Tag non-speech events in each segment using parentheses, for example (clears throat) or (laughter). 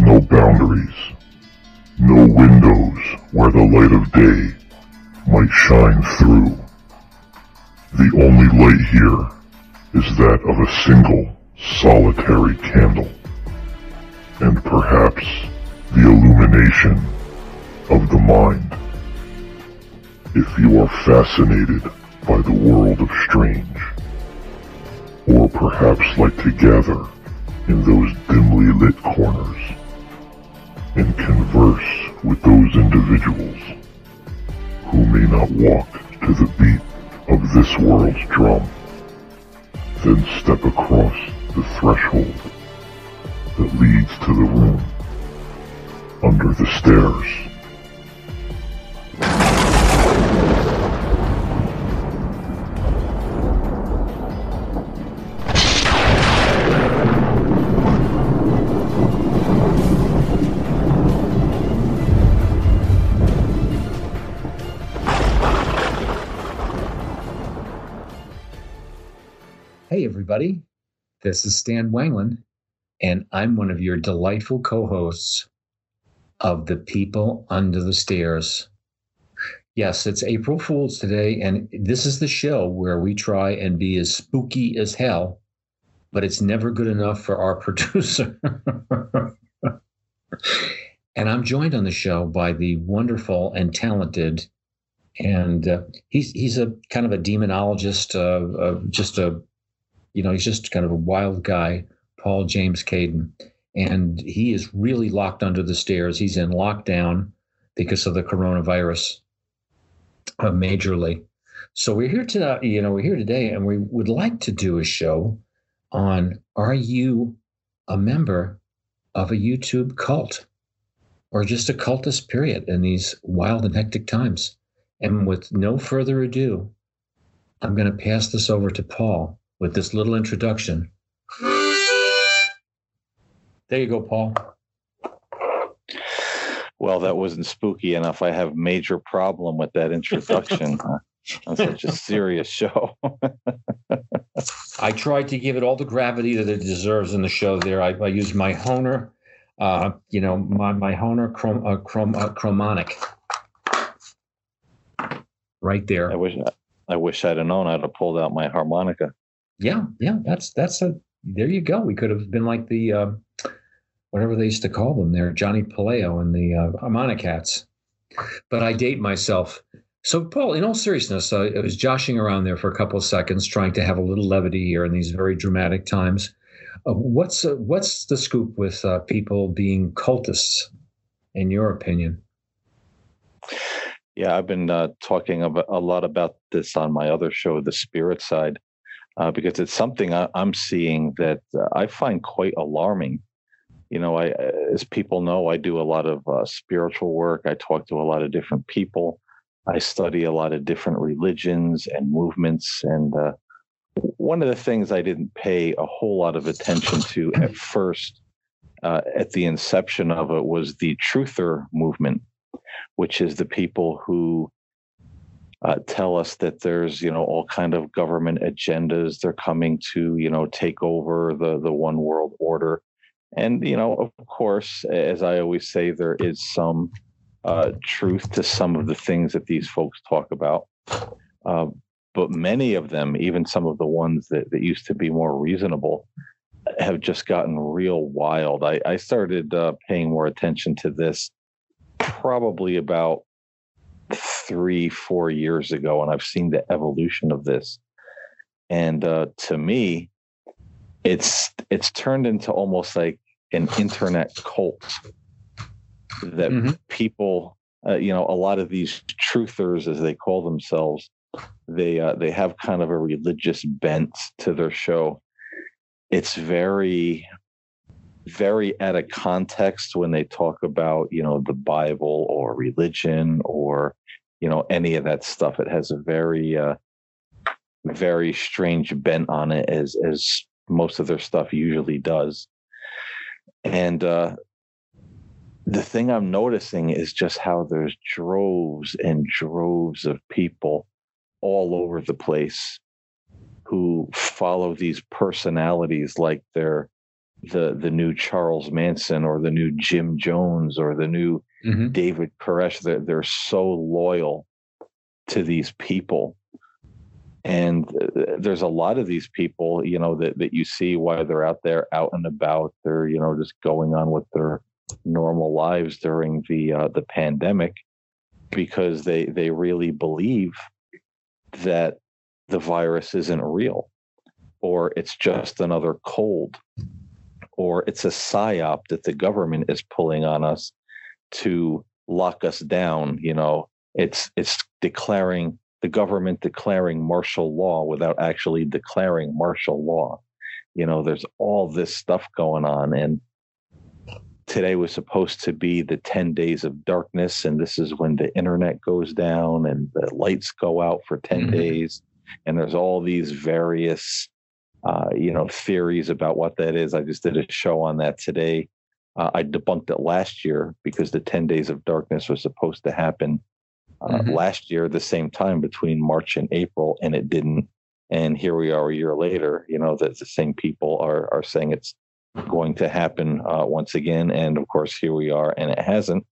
no boundaries, no windows where the light of day might shine through. The only light here is that of a single solitary candle, and perhaps the illumination of the mind. If you are fascinated by the world of strange, or perhaps like to gather in those dimly lit corners and converse with those individuals who may not walk to the beat of this world's drum, then step across the threshold that leads to the room under the stairs. Everybody. This is Stan Wanglund, and I'm one of your delightful co hosts of The People Under the Stairs. Yes, it's April Fool's today, and this is the show where we try and be as spooky as hell, but it's never good enough for our (laughs) producer. and I'm joined on the show by the wonderful and talented and uh, he's he's a kind of a demonologist, uh, uh, just a you know, he's just kind of a wild guy, Paul James Caden. And he is really locked under the stairs. He's in lockdown because of the coronavirus uh, majorly. So we're here to, you know, we're here today and we would like to do a show on are you a member of a YouTube cult or just a cultist period in these wild and hectic times? And with no further ado, I'm going to pass this over to Paul with this little introduction. There you go, Paul. Well, that wasn't spooky enough. I have major problem with that introduction. (laughs) on such a serious show. I tried to give it all the gravity that it deserves in the show. There, I, I used my honer, uh, you know, my my Hohner chrom, uh, chrom, uh, chromonic, right there. I wish I wish I'd have known. I'd have pulled out my harmonica. Yeah, yeah, that's that's a. There you go. We could have been like the uh, whatever they used to call them there, Johnny Puleo and the uh, Harmonica Cats. But I date myself. So, Paul, in all seriousness, uh, I was joshing around there for a couple of seconds, trying to have a little levity here in these very dramatic times. Uh, what's uh, what's the scoop with uh, people being cultists, in your opinion? Yeah, I've been uh, talking about, a lot about this on my other show, The Spirit Side, uh, because it's something I, am seeing that uh, I find quite alarming. You know, I, as people know, I do a lot of uh, spiritual work. I talk to a lot of different people. I study a lot of different religions and movements. And uh, one of the things I didn't pay a whole lot of attention to at first, uh, at the inception of it, was the truther movement, which is the people who uh, tell us that there's you know all kind of government agendas. They're coming to you know take over the the one world order. And you know of course as i always say there is some uh, truth to some of the things that these folks talk about. Uh, but many of them even some of the ones that, that used to be more reasonable have just gotten real wild. I, I started uh, paying more attention to this probably about three, four years ago, and I've seen the evolution of this. And uh, to me, it's it's turned into almost like an internet cult that mm-hmm. people, uh, you know, a lot of these truthers, as they call themselves, they uh, they have kind of a religious bent to their show. It's very very out of context when they talk about you know the bible or religion or you know any of that stuff. It has a very uh very strange bent on it as as most of their stuff usually does. And uh the thing i'm noticing is just how there's droves and droves of people all over the place who follow these personalities like they're the the new Charles Manson or the new Jim Jones or the new mm-hmm. David Koresh. They're they're so loyal to these people. And uh, there's a lot of these people, you know, that, that you see why they're out there out and about. They're, you know, just going on with their normal lives during the uh, the pandemic because they they really believe that the virus isn't real or it's just another cold or it's a psyop that the government is pulling on us to lock us down you know it's it's declaring the government declaring martial law without actually declaring martial law you know there's all this stuff going on and today was supposed to be the 10 days of darkness and this is when the internet goes down and the lights go out for 10 mm-hmm. days and there's all these various uh, you know theories about what that is. I just did a show on that today. Uh, i debunked it last year because the 10 days of darkness was supposed to happen uh, mm-hmm. last year the same time between march and april and it didn't. And here we are a year later you know that the same people are are saying it's going to happen uh, once again. And of course here we are and it hasn't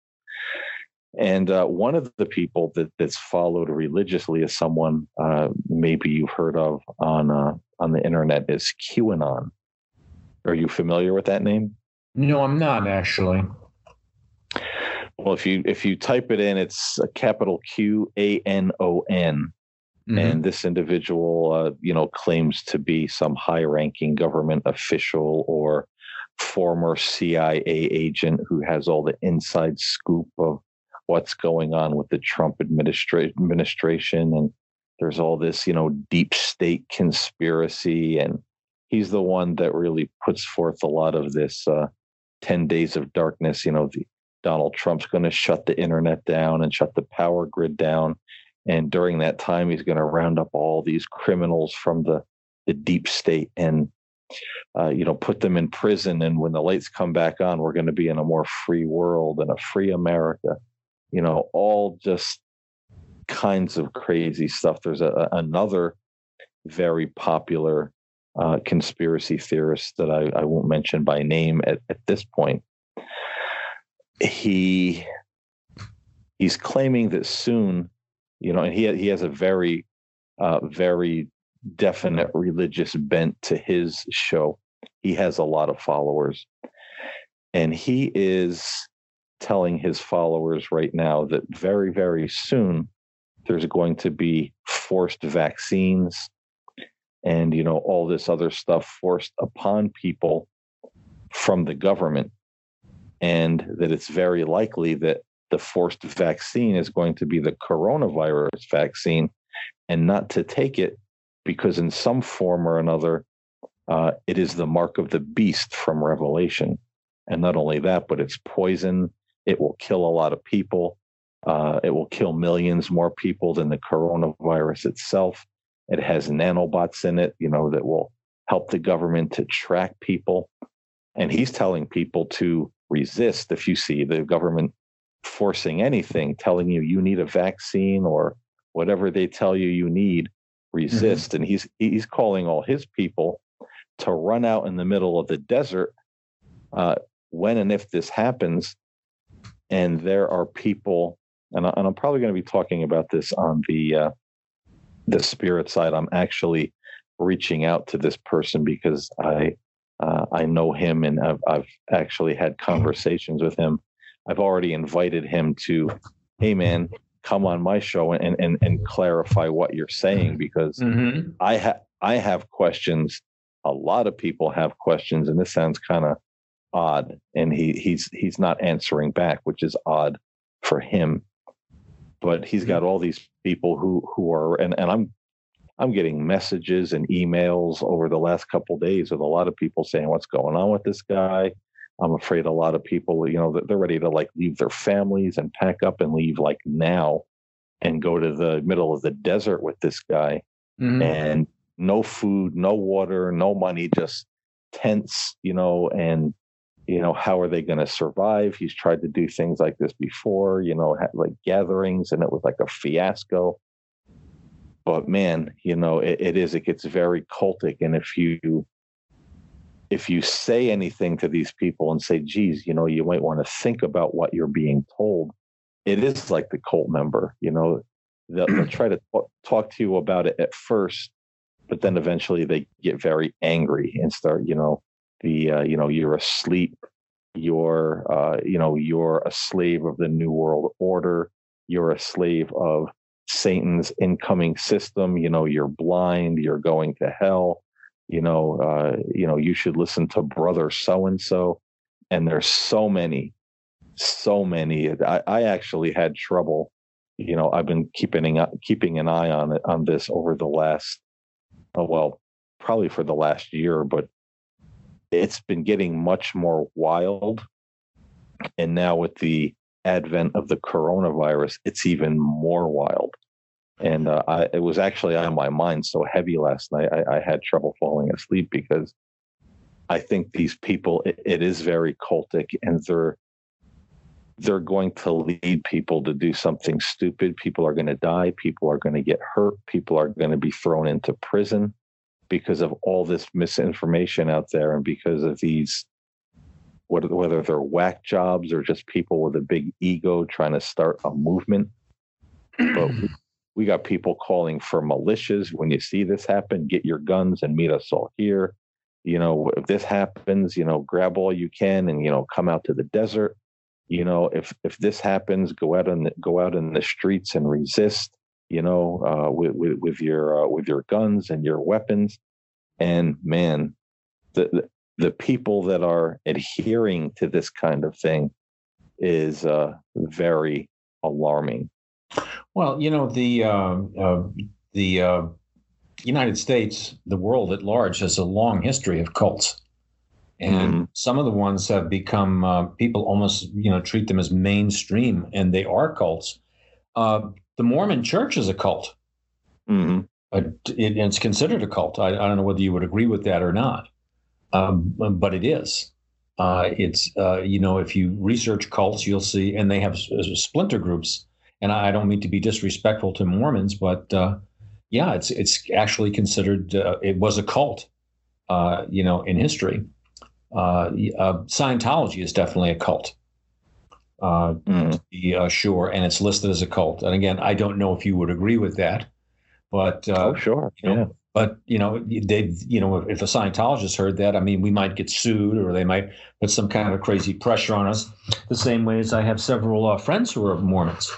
and uh, one of the people that, that's followed religiously is someone uh, maybe you've heard of on uh, on the internet is QAnon. Are you familiar with that name? No, I'm not actually. Well, if you if you type it in, it's a capital Q A N O N, mm-hmm. and this individual, uh, you know, claims to be some high-ranking government official or former CIA agent who has all the inside scoop of what's going on with the Trump administra- administration and there's all this, you know, deep state conspiracy. And he's the one that really puts forth a lot of this uh, 10 days of darkness. You know, the, Donald Trump's going to shut the internet down and shut the power grid down. And during that time, he's going to round up all these criminals from the, the deep state and, uh, you know, put them in prison. And when the lights come back on, we're going to be in a more free world and a free America. You know, all just kinds of crazy stuff. There's a, another very popular uh, conspiracy theorist that I, I, won't mention by name at, at this point. He he's claiming that soon, you know, and he he has a very uh, very definite religious bent to his show. He has a lot of followers, and he is telling his followers right now that very very soon there's going to be forced vaccines and you know all this other stuff forced upon people from the government. And that it's very likely that the forced vaccine is going to be the coronavirus vaccine and not to take it because in some form or another uh, it is the mark of the beast from revelation. And not only that but it's poison it will kill a lot of people uh, it will kill millions more people than the coronavirus itself. It has nanobots in it, you know, that will help the government to track people. And he's telling people to resist if you see the government forcing anything, telling you you need a vaccine or whatever they tell you you need, resist. Mm-hmm. And he's he's calling all his people to run out in the middle of the desert uh, when and if this happens. And there are people and, I, and I'm probably going to be talking about this on the uh, the spirit side. I'm actually reaching out to this person because I uh, I know him and I've, I've actually had conversations with him. I've already invited him to, hey man, come on my show and and and clarify what you're saying because mm-hmm. I have I have questions. A lot of people have questions, and this sounds kind of odd. And he he's he's not answering back, which is odd for him but he's got mm-hmm. all these people who who are and, and I'm I'm getting messages and emails over the last couple days with a lot of people saying what's going on with this guy. I'm afraid a lot of people, you know, they're ready to like leave their families and pack up and leave like now and go to the middle of the desert with this guy mm-hmm. and no food, no water, no money, just tents, you know, and you know how are they going to survive? He's tried to do things like this before you know like gatherings and it was like a fiasco. But man you know it, it is it gets very cultic and if you if you say anything to these people and say, geez, you know, you might want to think about what you're being told, it is like the cult member, you know, they'll, they'll try to talk to you about it at first, but then eventually they get very angry and start, you know, the, uh, you know, you're asleep, you're, uh, you know, you're a slave of the New World Order, you're a slave of Satan's incoming system, you know, you're blind, you're going to hell you know, uh, you know, you should listen to brother so and so. And there's so many, so many. I, I actually had trouble. You know, I've been keeping keeping an eye on it on this over the last, oh, well, probably for the last year, but it's been getting much more wild. And now with the advent of the coronavirus, it's even more wild and uh, I, it was actually on my mind so heavy last night. I, I, had trouble falling asleep because I think these people it, it is very cultic, and they're they're going to lead people to do something stupid. People are going to die. People are going to get hurt. People are going to be thrown into prison because of all this misinformation out there, and because of these whether they're whack jobs or just people with a big ego trying to start a movement. But (clears throat) we got people calling for militias. When you see this happen, get your guns and meet us all here. You know, if this happens, you know, grab all you can and you know, come out to the desert. You know, if if this happens, go out and go out in the streets and resist. You know, uh, with, with, with your uh, with your guns and your weapons. And man, the, the people that are adhering to this kind of thing is uh, very alarming. Well, you know the uh, uh, the uh, United States, the world at large, has a long history of cults, and mm-hmm. some of the ones have become uh, people almost you know treat them as mainstream, and they are cults. Uh, the Mormon Church is a cult. Mm-hmm. It, it's considered a cult. I, I, don't know whether you would agree with that or not, um, but it is. Uh, it's you know if you research cults, you'll see, and they have splinter groups and I don't mean to be disrespectful to Mormons, but uh, yeah, it's it's actually considered uh, it was a cult, uh, you know, in history. Uh, uh, Scientology is definitely a cult, Uh, mm. to be uh, sure, and it's listed as a cult. And again, I don't know if you would agree with that, but uh, oh, sure, you know, yeah. But you know, they, you know, if a Scientologist heard that, I mean, we might get sued, or they might put some kind of crazy pressure on us. The same way as I have several friends who are Mormons.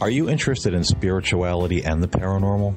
Are you interested in spirituality and the paranormal?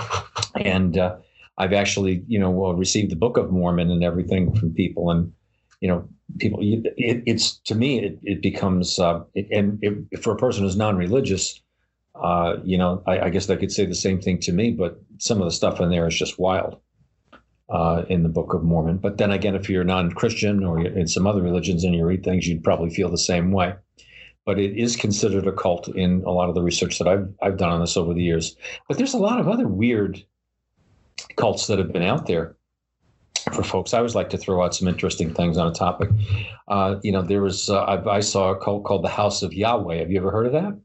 (laughs) and uh, I've actually, you know, received the Book of Mormon and everything from people, and you know, people. It, it's to me, it, it becomes, uh, and it, for a person who's non-religious, uh, you know, I, I, guess they could say the same thing to me, but some of the stuff in there is just wild uh, in the Book of Mormon. But then again, if you're non-Christian or in some other religions and you read things, you'd probably feel the same way but it is considered a cult in a lot of the research that I've I've done on this over the years. But there's a lot of other weird cults that have been out there for folks. I always like to throw out some interesting things on a topic. Uh, you know, there was uh, I, I, saw a cult called the House of Yahweh. Have you ever heard of that?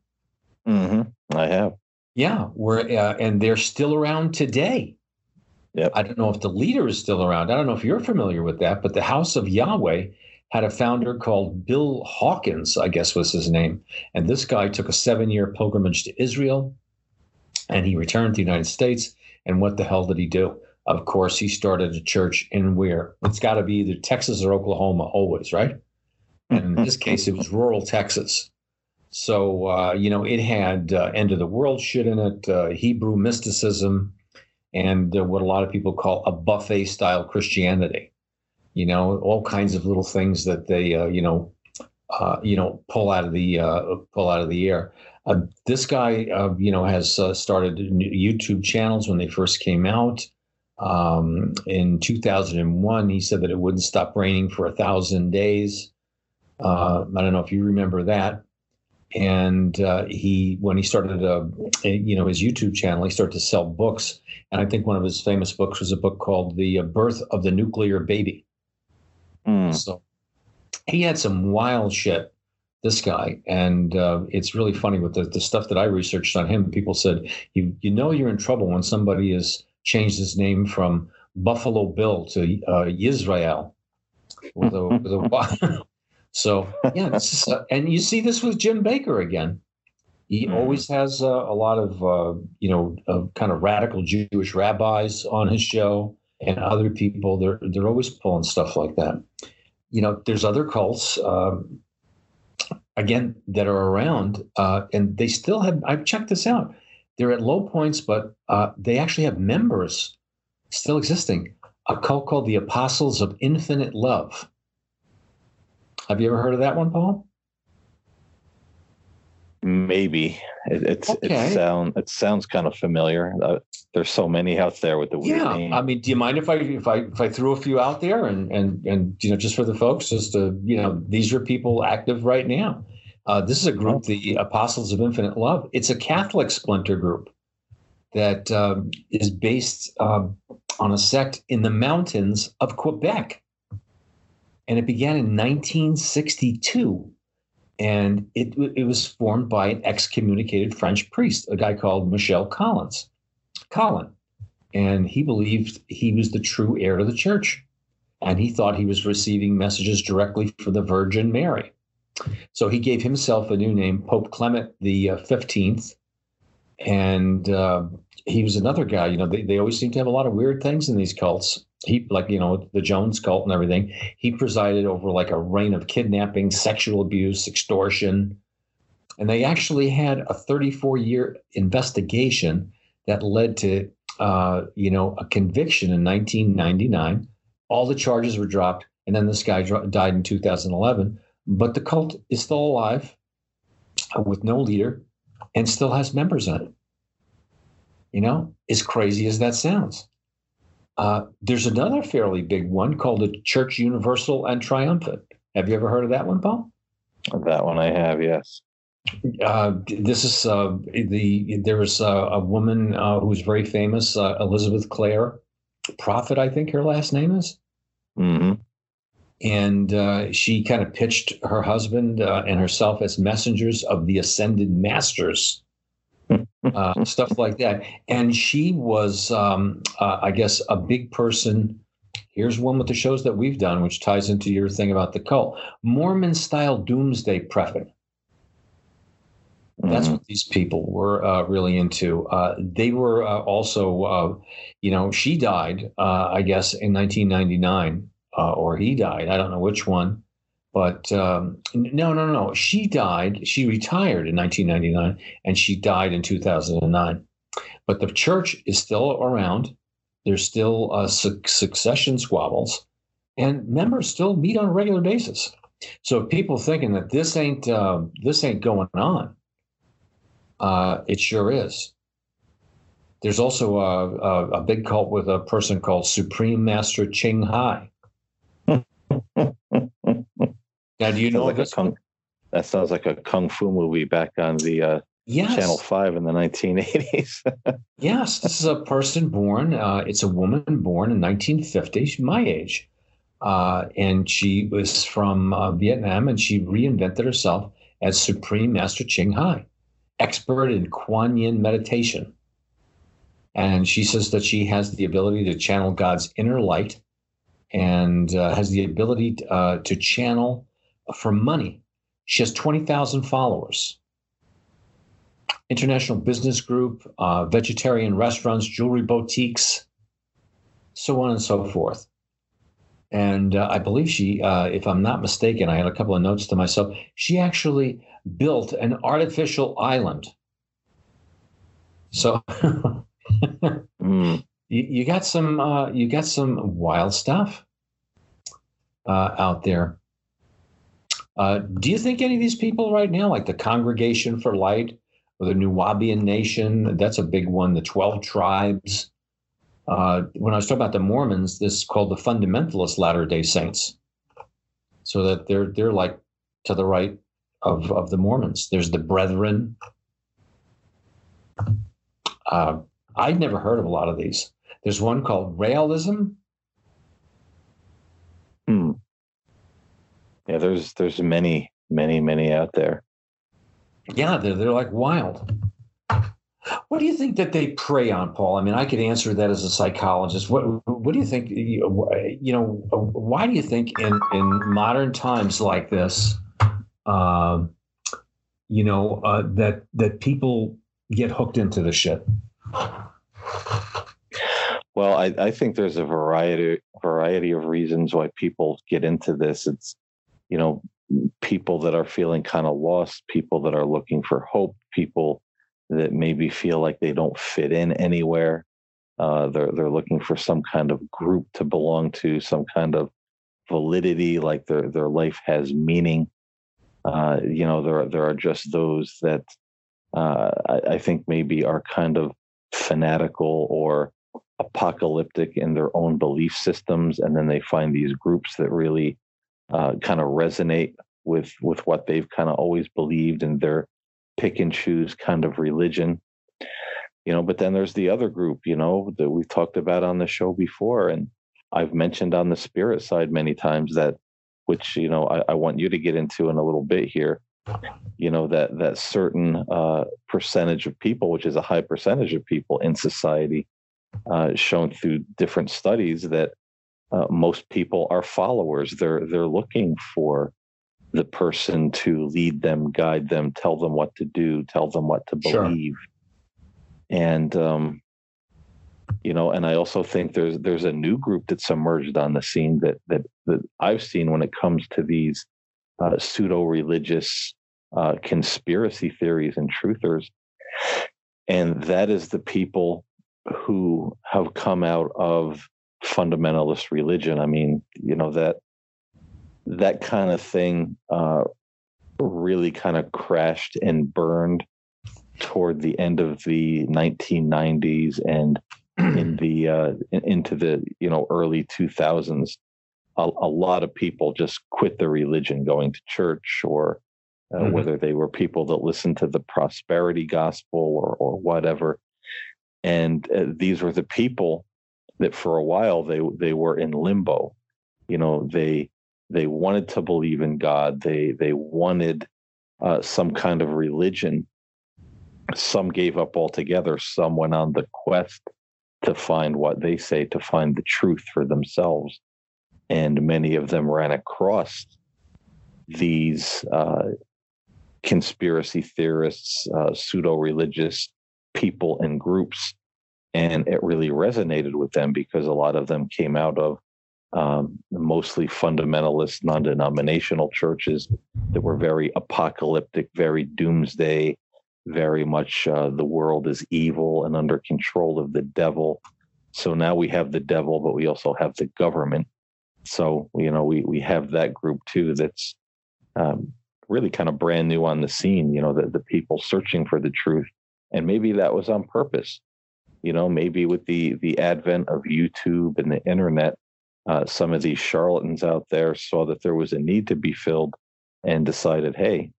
Mm-hmm. I have. Yeah, where uh, and they're still around today. Yep. I don't know if the leader is still around. I don't know if you're familiar with that, but the House of Yahweh had a founder called Bill Hawkins, I guess was his name. And this guy took a seven year pilgrimage to Israel and he returned to the United States. And what the hell did he do? Of course, he started a church in where? It's got to be either Texas or Oklahoma, always, right? And in this case, it was rural Texas. So, uh, you know, it had uh, end of the world shit in it, uh, Hebrew mysticism, and uh, what a lot of people call a buffet style Christianity. You know, all kinds of little things that they, uh, you know, uh, you know, pull out of the pull out of the air. this guy, you know, has started YouTube channels when they first came out. Um, in 2001, he said that it wouldn't stop raining for a thousand days. I don't know if you remember that and uh, he when he started uh, you know his youtube channel he started to sell books and i think one of his famous books was a book called the uh, birth of the nuclear baby mm. so he had some wild shit this guy and uh, it's really funny with the, the stuff that i researched on him. People said you, you know you're in trouble when somebody has changed his name from buffalo bill to uh, israel with a, with a (laughs) So yeah, is, uh, and you see this with Jim Bakker again. He mm always has uh, a lot of uh, you know kind of radical Jewish rabbis on his show and other people. They're they're always pulling stuff like that. You know, there's other cults um, again that are around, uh, and they still have. I've checked this out. They're at low points, but uh, they actually have members still existing. A cult called the Apostles of Infinite Love have you ever heard of that one, Paul? Maybe it it's, okay. it sound it sounds kind of familiar. Uh, there's so many out there with the weird yeah. Name. I mean, do you mind if I if I if I threw a few out there and and and you know just for the folks, just to you know these are people active right now. Uh, this is a group, the Apostles of Infinite Love. It's a Catholic splinter group that um, is based um, on a sect in the mountains of Quebec and it began in 1962. And it, it was formed by an excommunicated French priest, a guy called Michel Collins. Colin. And he believed he was the true heir to the church. And he thought he was receiving messages directly from the Virgin Mary. So he gave himself a new name, Pope Clement the uh, 15th. And uh, he was another guy. You know, they, they always seem to have a lot of weird things in these cults he like you know the Jones cult and everything. He presided over like a reign of kidnapping, sexual abuse, extortion, and they actually had a 34 year investigation that led to uh, you know a conviction in 1999. All the charges were dropped, and then this guy died in 2011. But the cult is still alive, with no leader, and still has members in it. You know, as crazy as that sounds. Uh, there's another fairly big one called the Church Universal and Triumphant. Have you ever heard of that one, Paul? That one I have, yes. Uh, this is uh, the there was a woman uh, who was very famous, uh, Elizabeth Clare Prophet, I think her last name is. Mm-hmm. And uh, she kind of pitched her husband and herself as messengers of the ascended masters uh, stuff like that. And she was, um, uh, I guess, a big person. Here's one with the shows that we've done, which ties into your thing about the cult Mormon style doomsday prepping. That's mm-hmm. what these people were uh, really into. Uh, they were uh, also, uh, you know, she died, uh, I guess, in 1999, uh, or he died. I don't know which one. But um, no, no, no. She died. She retired in 1999 and she died in 2009. But the church is still around. There's still uh, su- succession squabbles, and members still meet on a regular basis. So people thinking that this ain't uh, this ain't going on, uh, it sure is. There's also a, a, a, big cult with a person called Supreme Master Ching Hai. (laughs) Now, do you know like kung, That sounds like a kung fu movie back on the uh, yes. Channel Five in the 1980s. (laughs) yes, this is a person born. Uh, it's a woman born in 1950. She's my age, uh, and she was from uh, Vietnam, and she reinvented herself as Supreme Master Ching Hai, expert in Kuan Yin meditation. And she says that she has the ability to channel God's inner light and uh, has the ability uh, to channel for money. She has 20,000 followers. International Business Group, uh, vegetarian restaurants, jewelry boutiques, so on and so forth. And uh, I believe she, uh, if I'm not mistaken, I had a couple of notes to myself. She actually built an artificial island. So (laughs) mm. you, you, got some uh, you got some wild stuff uh, out there. Uh, do you think any of these people right now, like the Congregation for Light or the Nuwaubian Nation, that's a big one, the 12 tribes. Uh, when I was talking about the Mormons, this is called the fundamentalist Latter day Saints. So that they're they're like to the right of, of the Mormons. There's the Brethren. Uh, I'd never heard of a lot of these. There's one called Raëlism. Hmm. Yeah, there's there's many, many, many out there. Yeah, they're they're like wild. What do you think that they prey on, Paul? I mean, I could answer that as a psychologist. What What do you think? You know, why do you think in in modern times like this, uh, you know, uh, that that people get hooked into the shit? Well, I, I think there's a variety variety of reasons why people get into this. It's you know people that are feeling kind of lost, people that are looking for hope, people that maybe feel like they don't fit in anywhere. Uh, they're they're looking for some kind of group to belong to, some kind of validity, like their their life has meaning. Uh, you know, there there are just those that uh, I, I, think maybe are kind of fanatical or apocalyptic in their own belief systems, and then they find these groups that really uh, kind of resonate with with what they've kind of always believed and their pick and choose kind of religion. You know but then there's the other group you know that we've talked about on the show before and i've mentioned on the spirit side many times that which you know I, I want you to get into in a little bit here you know that that certain uh, percentage of people which is a high percentage of people in society uh, shown through different studies that uh, most people are followers. They're they're looking for the person to lead them, guide them, tell them what to do, tell them what to believe. Sure. And um, you know, and I also think there's there's a new group that's emerged on the scene that that that I've seen when it comes to these uh, pseudo religious uh, conspiracy theories and truthers, and that is the people who have come out of fundamentalist religion. I mean, you know that that kind of thing uh, really kind of crashed and burned toward the end of the 1990s and in the uh, into the you know early 2000s. A, a, lot of people just quit the religion, going to church, or uh, mm-hmm. whether they were people that listened to the prosperity gospel or or whatever. And uh, these were the people that for a while they they were in limbo. You know, they they wanted to believe in God. They they wanted uh, some kind of religion. Some gave up altogether. Some went on the quest to find what they say to find the truth for themselves, and many of them ran across these uh, conspiracy theorists, uh, pseudo religious people and groups and it really resonated with them because a lot of them came out of um, mostly fundamentalist, non-denominational churches that were very apocalyptic, very doomsday, very much uh, the world is evil and under control of the devil. So now we have the devil, but we also have the government. So you know we we have that group too. That's um, really kind of brand new on the scene. You know the the people searching for the truth, and maybe that was on purpose you know maybe with the the advent of youtube and the internet uh, some of these charlatans out there saw that there was a need to be filled and decided hey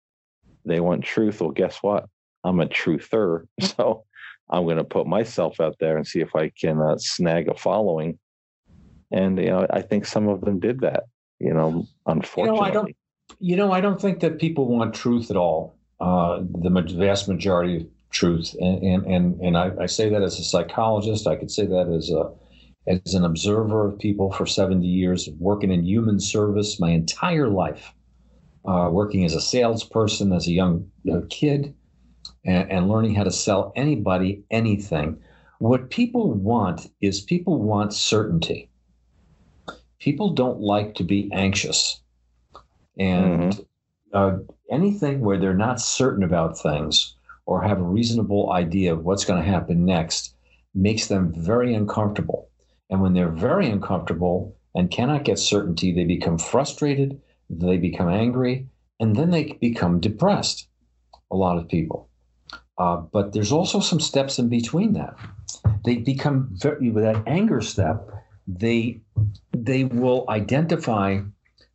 they want truth. Well guess what? I'm a truther. (laughs) So i'm going to put myself out there and see if i can uh, snag a following. And you know i think some of them did that you know unfortunately you know, I don't, you know, I don't think that people want truth at all. Uh, the vast majority truth. And and and, and I, I, say that as a psychologist. I could say that as a as an observer of people for 70 years, working in human service my entire life, uh, working as a salesperson as a young, young kid, and, and learning how to sell anybody anything. What people want is people want certainty. People don't like to be anxious. And mm-hmm. uh, anything where they're not certain about things or have a reasonable idea of what's going to happen next makes them very uncomfortable. And when they're very uncomfortable and cannot get certainty, they become frustrated, they become angry, and then they become depressed. A lot of people. Uh, but there's also some steps in between that. They become very, with that anger step, they they will identify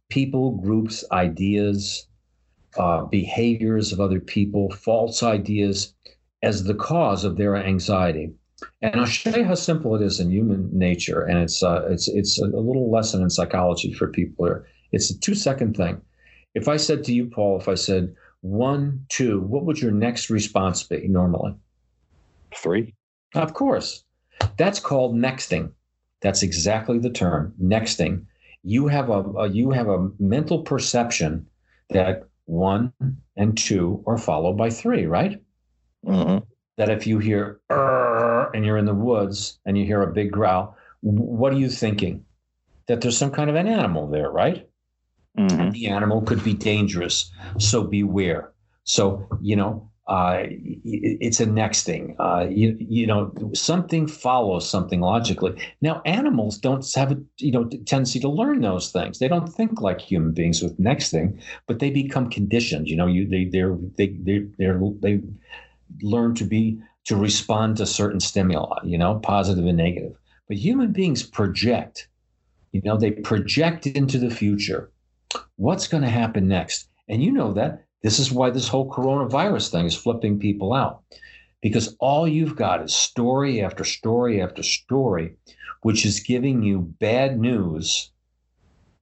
people, groups, ideas, uh, behaviors of other people, false ideas as the cause of their anxiety. And I'll show you how simple it is in human nature, and it's uh, it's it's a little lesson in psychology for people here. It's a two second thing. If I said to you, Paul, if I said one, two, what would your next response be normally? Three. Of course. That's called nexting. That's exactly the term, nexting. You have a, a you have a mental perception that one and two are followed by three, right? Mm-hmm. That if you hear and you're in the woods and you hear a big growl, what are you thinking? That there's some kind of an animal there, right? Mm-hmm. The animal could be dangerous, so beware. So you know, uh, it's a nexting. Uh, you, you know, something follows something logically. Now, animals don't have a you know tendency to learn those things. They don't think like human beings with next thing, but they become conditioned. You know, you they they're they they they're, they learn to be to respond to certain stimuli. You know, positive and negative. But human beings project. You know, they project into the future. What's going to happen next? And you know that this is why this whole coronavirus thing is flipping people out. Because all you've got is story after story after story, which is giving you bad news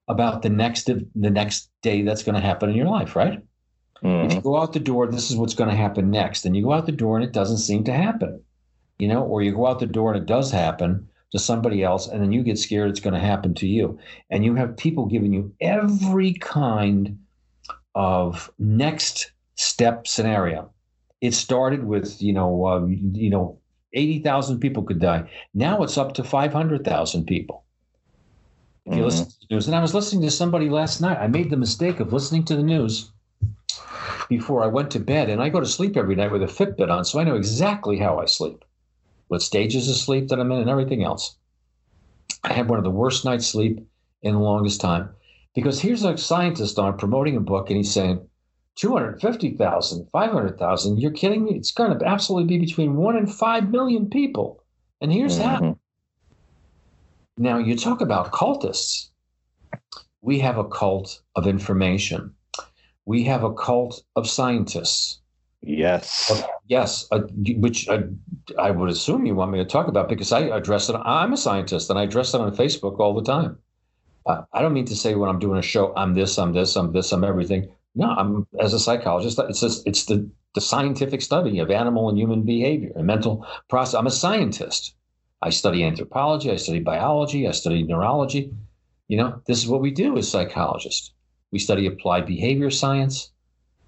about the next the next day that's going to happen in your life, right? Mm-hmm. If you go out the door, this is what's going to happen next. And you go out the door and it doesn't seem to happen. You know, or you go out the door and it does happen to somebody else, and then you get scared it's going to happen to you. And you have people giving you every kind of next step scenario. It started with you know uh, you know eighty thousand people could die. Now it's up to five hundred thousand people. If you Mhm. listen to the news, and I was listening to somebody last night. I made the mistake of listening to the news before I went to bed, and I go to sleep every night with a Fitbit on, so I know exactly how I sleep, what stages of sleep that I'm in, and everything else. I had one of the worst night's sleep in the longest time because here's a scientist on promoting a book and he's saying 250,000, 500,000. You're kidding me? It's going to absolutely be between 1 and 5 million people. And here's how. Mhm. Now, you talk about cultists. We have a cult of information. We have a cult of scientists. Yes. Yes, uh, which I, I would assume you want me to talk about because I address it. I'm a scientist and I address it on Facebook all the time. Uh, I don't mean to say when I'm doing a show, I'm this, I'm this, I'm this, I'm everything. No, I'm as a psychologist. It's just, it's the the scientific study of animal and human behavior and mental process. I'm a scientist. I study anthropology. I study biology. I study neurology. You know, this is what we do as psychologists. We study applied behavior science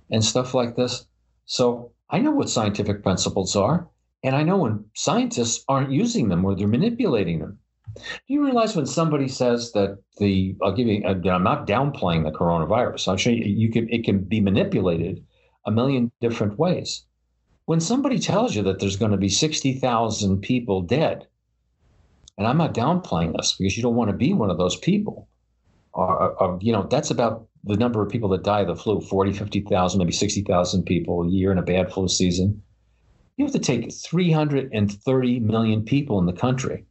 and stuff like this. So I know what scientific principles are, and I know when scientists aren't using them or they're manipulating them. Do you realize when somebody says that the I'll give you uh, I'm not downplaying the coronavirus. I'm sure you, you can it can be manipulated a million different ways. When somebody tells you that there's going to be 60,000 people dead, and I'm not downplaying this because you don't want to be one of those people. Or, or you know, that's about the number of people that die of the flu 40, 50,000, maybe 60,000 people a year in a bad flu season. You have to take 330 million people in the country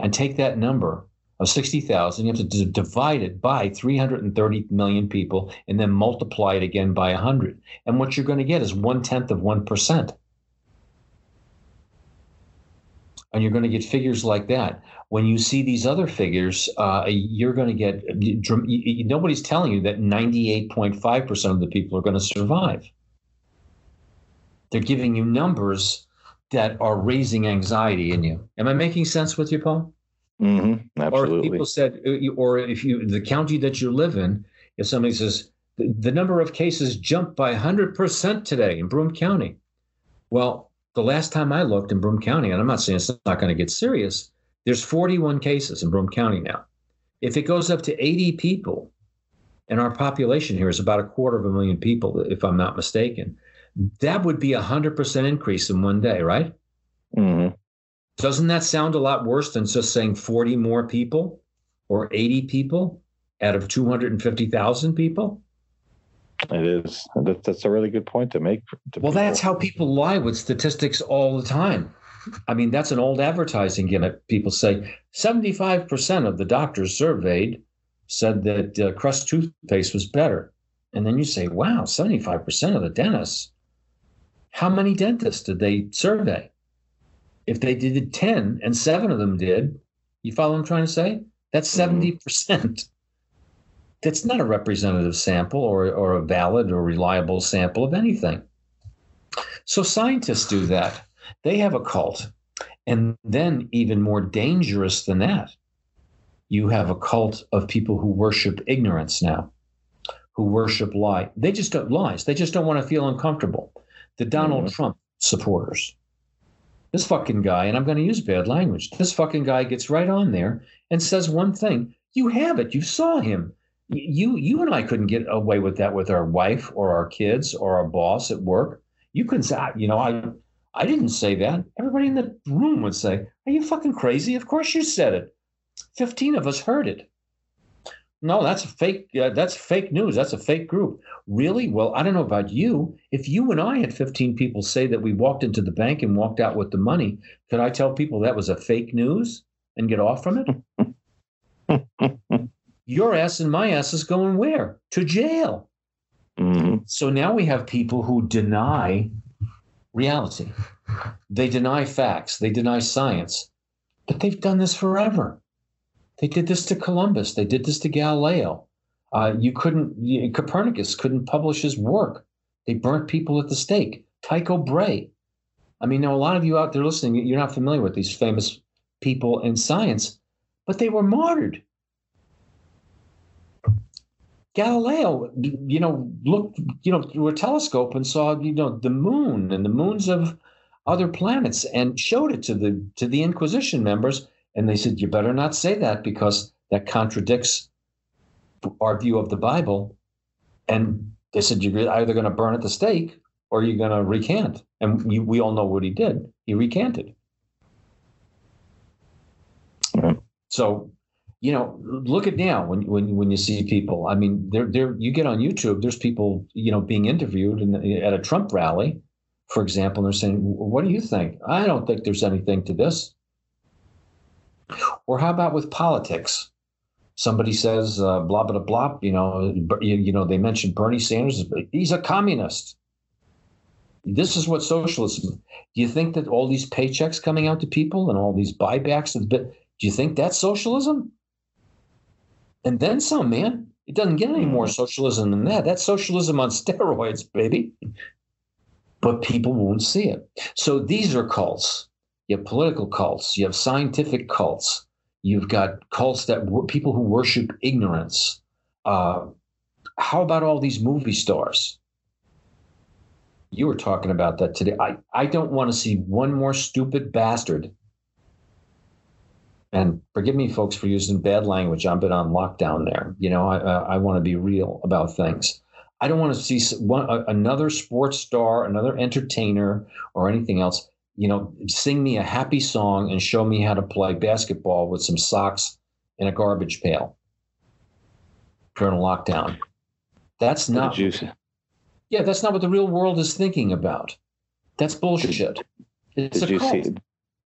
and take that number of 60,000, you have to divide it by 330 million people and then multiply it again by 100. And what you're going to get is one tenth of 1%. And you're going to get figures like that. When you see these other figures, uh, you're going to get nobody's telling you that 98.5% of the people are going to survive. They're giving you numbers that are raising anxiety in you. Am I making sense with you, Paul? hmm Or if people said, or if you, the county that you live in, if somebody says, the, the number of cases jumped by 100% today in Broome County. Well, the last time I looked in Broome County, and I'm not saying it's not going to get serious, there's 41 cases in Broome County now. If it goes up to 80 people, and our population here is about a quarter of a million people, if I'm not mistaken, that would be a 100% increase in one day, right? hmm Doesn't that sound a lot worse than just saying 40 more people or 80 people out of 250,000 people? It is. That's a really good point to make. to Well, people. that's how people lie with statistics all the time. I mean, that's an old advertising gimmick. People say 75% of the doctors surveyed said that uh, Crest toothpaste was better. And then you say, wow, 75% of the dentists. How many dentists did they survey? If they did 10 and seven of them did, you follow what I'm trying to say? That's Mhm. 70%. That's not a representative sample or, or a valid or reliable sample of anything. So scientists do that. They have a cult. And then, even more dangerous than that, you have a cult of people who worship ignorance now, who worship lie. They just don't lies. They just don't want to feel uncomfortable. The Donald Mhm. Trump supporters. This fucking guy, and I'm going to use bad language. This fucking guy gets right on there and says one thing. You have it. You saw him. You, you and I couldn't get away with that with our wife or our kids or our boss at work. You couldn't say, you know, I, I didn't say that. Everybody in the room would say, "Are you fucking crazy? Of course you said it." Fifteen of us heard it. No, that's a fake. Uh, that's fake news. That's a fake group. Really? Well, I don't know about you. If you and I had 15 people say that we walked into the bank and walked out with the money, could I tell people that was a fake news and get off from it? (laughs) Your ass and my ass is going where? To jail. Mhm. So now we have people who deny reality. They deny facts. They deny science. But they've done this forever. They did this to Columbus. They did this to Galileo. Uh, you couldn't, you, Copernicus couldn't publish his work. They burnt people at the stake. Tycho Brahe. I mean, now a lot of you out there listening, you're not familiar with these famous people in science, but they were martyred. Galileo, you know, looked, you know, through a telescope and saw, you know, the moon and the moons of other planets and showed it to the to the Inquisition members, and they said, "You better not say that because that contradicts our view of the Bible." And they said, "You're either going to burn at the stake or you're going to recant." And you, we all know what he did. He recanted. So you know, look at now when when when you see people. I mean, there there you get on YouTube. There's people you know being interviewed in, at a Trump rally, for example, and they're saying, "What do you think?" I don't think there's anything to this. Or how about with politics? Somebody says uh, blah blah blah. You know, you, you know they mentioned Bernie Sanders. He's a communist. This is what socialism. Do you think that all these paychecks coming out to people and all these buybacks, do you think that's socialism? and then some, man. It doesn't get any more socialism than that. That's socialism on (laughs) steroids, baby. But people won't see it. So these are cults. You have political cults. You have scientific cults. You've got cults that people who worship ignorance. Uh, how about all these movie stars? You were talking about that today. I, I don't want to see one more stupid bastard and forgive me folks for using bad language i've been on lockdown there you know i, I want to be real about things i don't want to see one, another sports star another entertainer or anything else you know sing me a happy song and show me how to play basketball with some socks and a garbage pail during a lockdown that's not yeah that's not what the real world is thinking about that's bullshit it's did you cult. see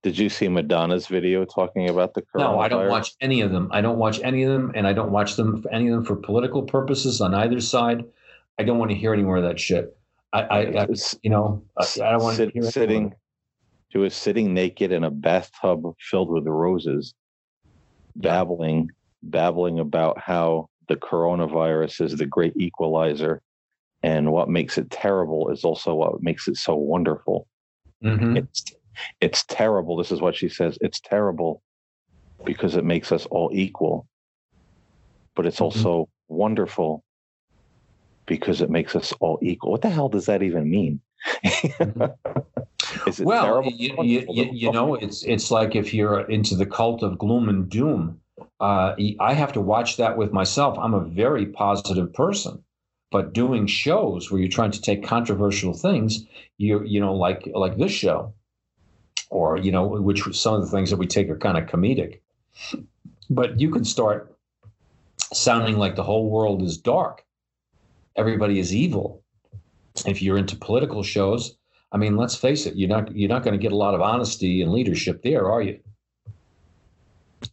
did you see Madonna's video talking about the coronavirus? No, I don't watch any of them. I don't watch any of them, and I don't watch them for any of them for political purposes on either side. I don't want to hear any more of that shit. I, I, I you know, I, I don't want sit, to hear sitting. She was sitting naked in a bathtub filled with roses, babbling, babbling about how the coronavirus is the great equalizer, and what makes it terrible is also what makes it so wonderful. Mm-hmm. It's it's terrible. This is what she says. It's terrible because it makes us all equal. But it's also mm-hmm. wonderful because it makes us all equal. What the hell does that even mean? (laughs) is it well, terrible? You, you, you, you, know, it's it's like if you're into the cult of gloom and doom. uh, I have to watch that with myself. I'm a very positive person, but doing shows where you're trying to take controversial things, you you know, like like this show, or you know, which some of the things that we take are kind of comedic, but you can start sounding like the whole world is dark, everybody is evil. If you're into political shows, I mean, let's face it, you're not you're not going to get a lot of honesty and leadership there, are you?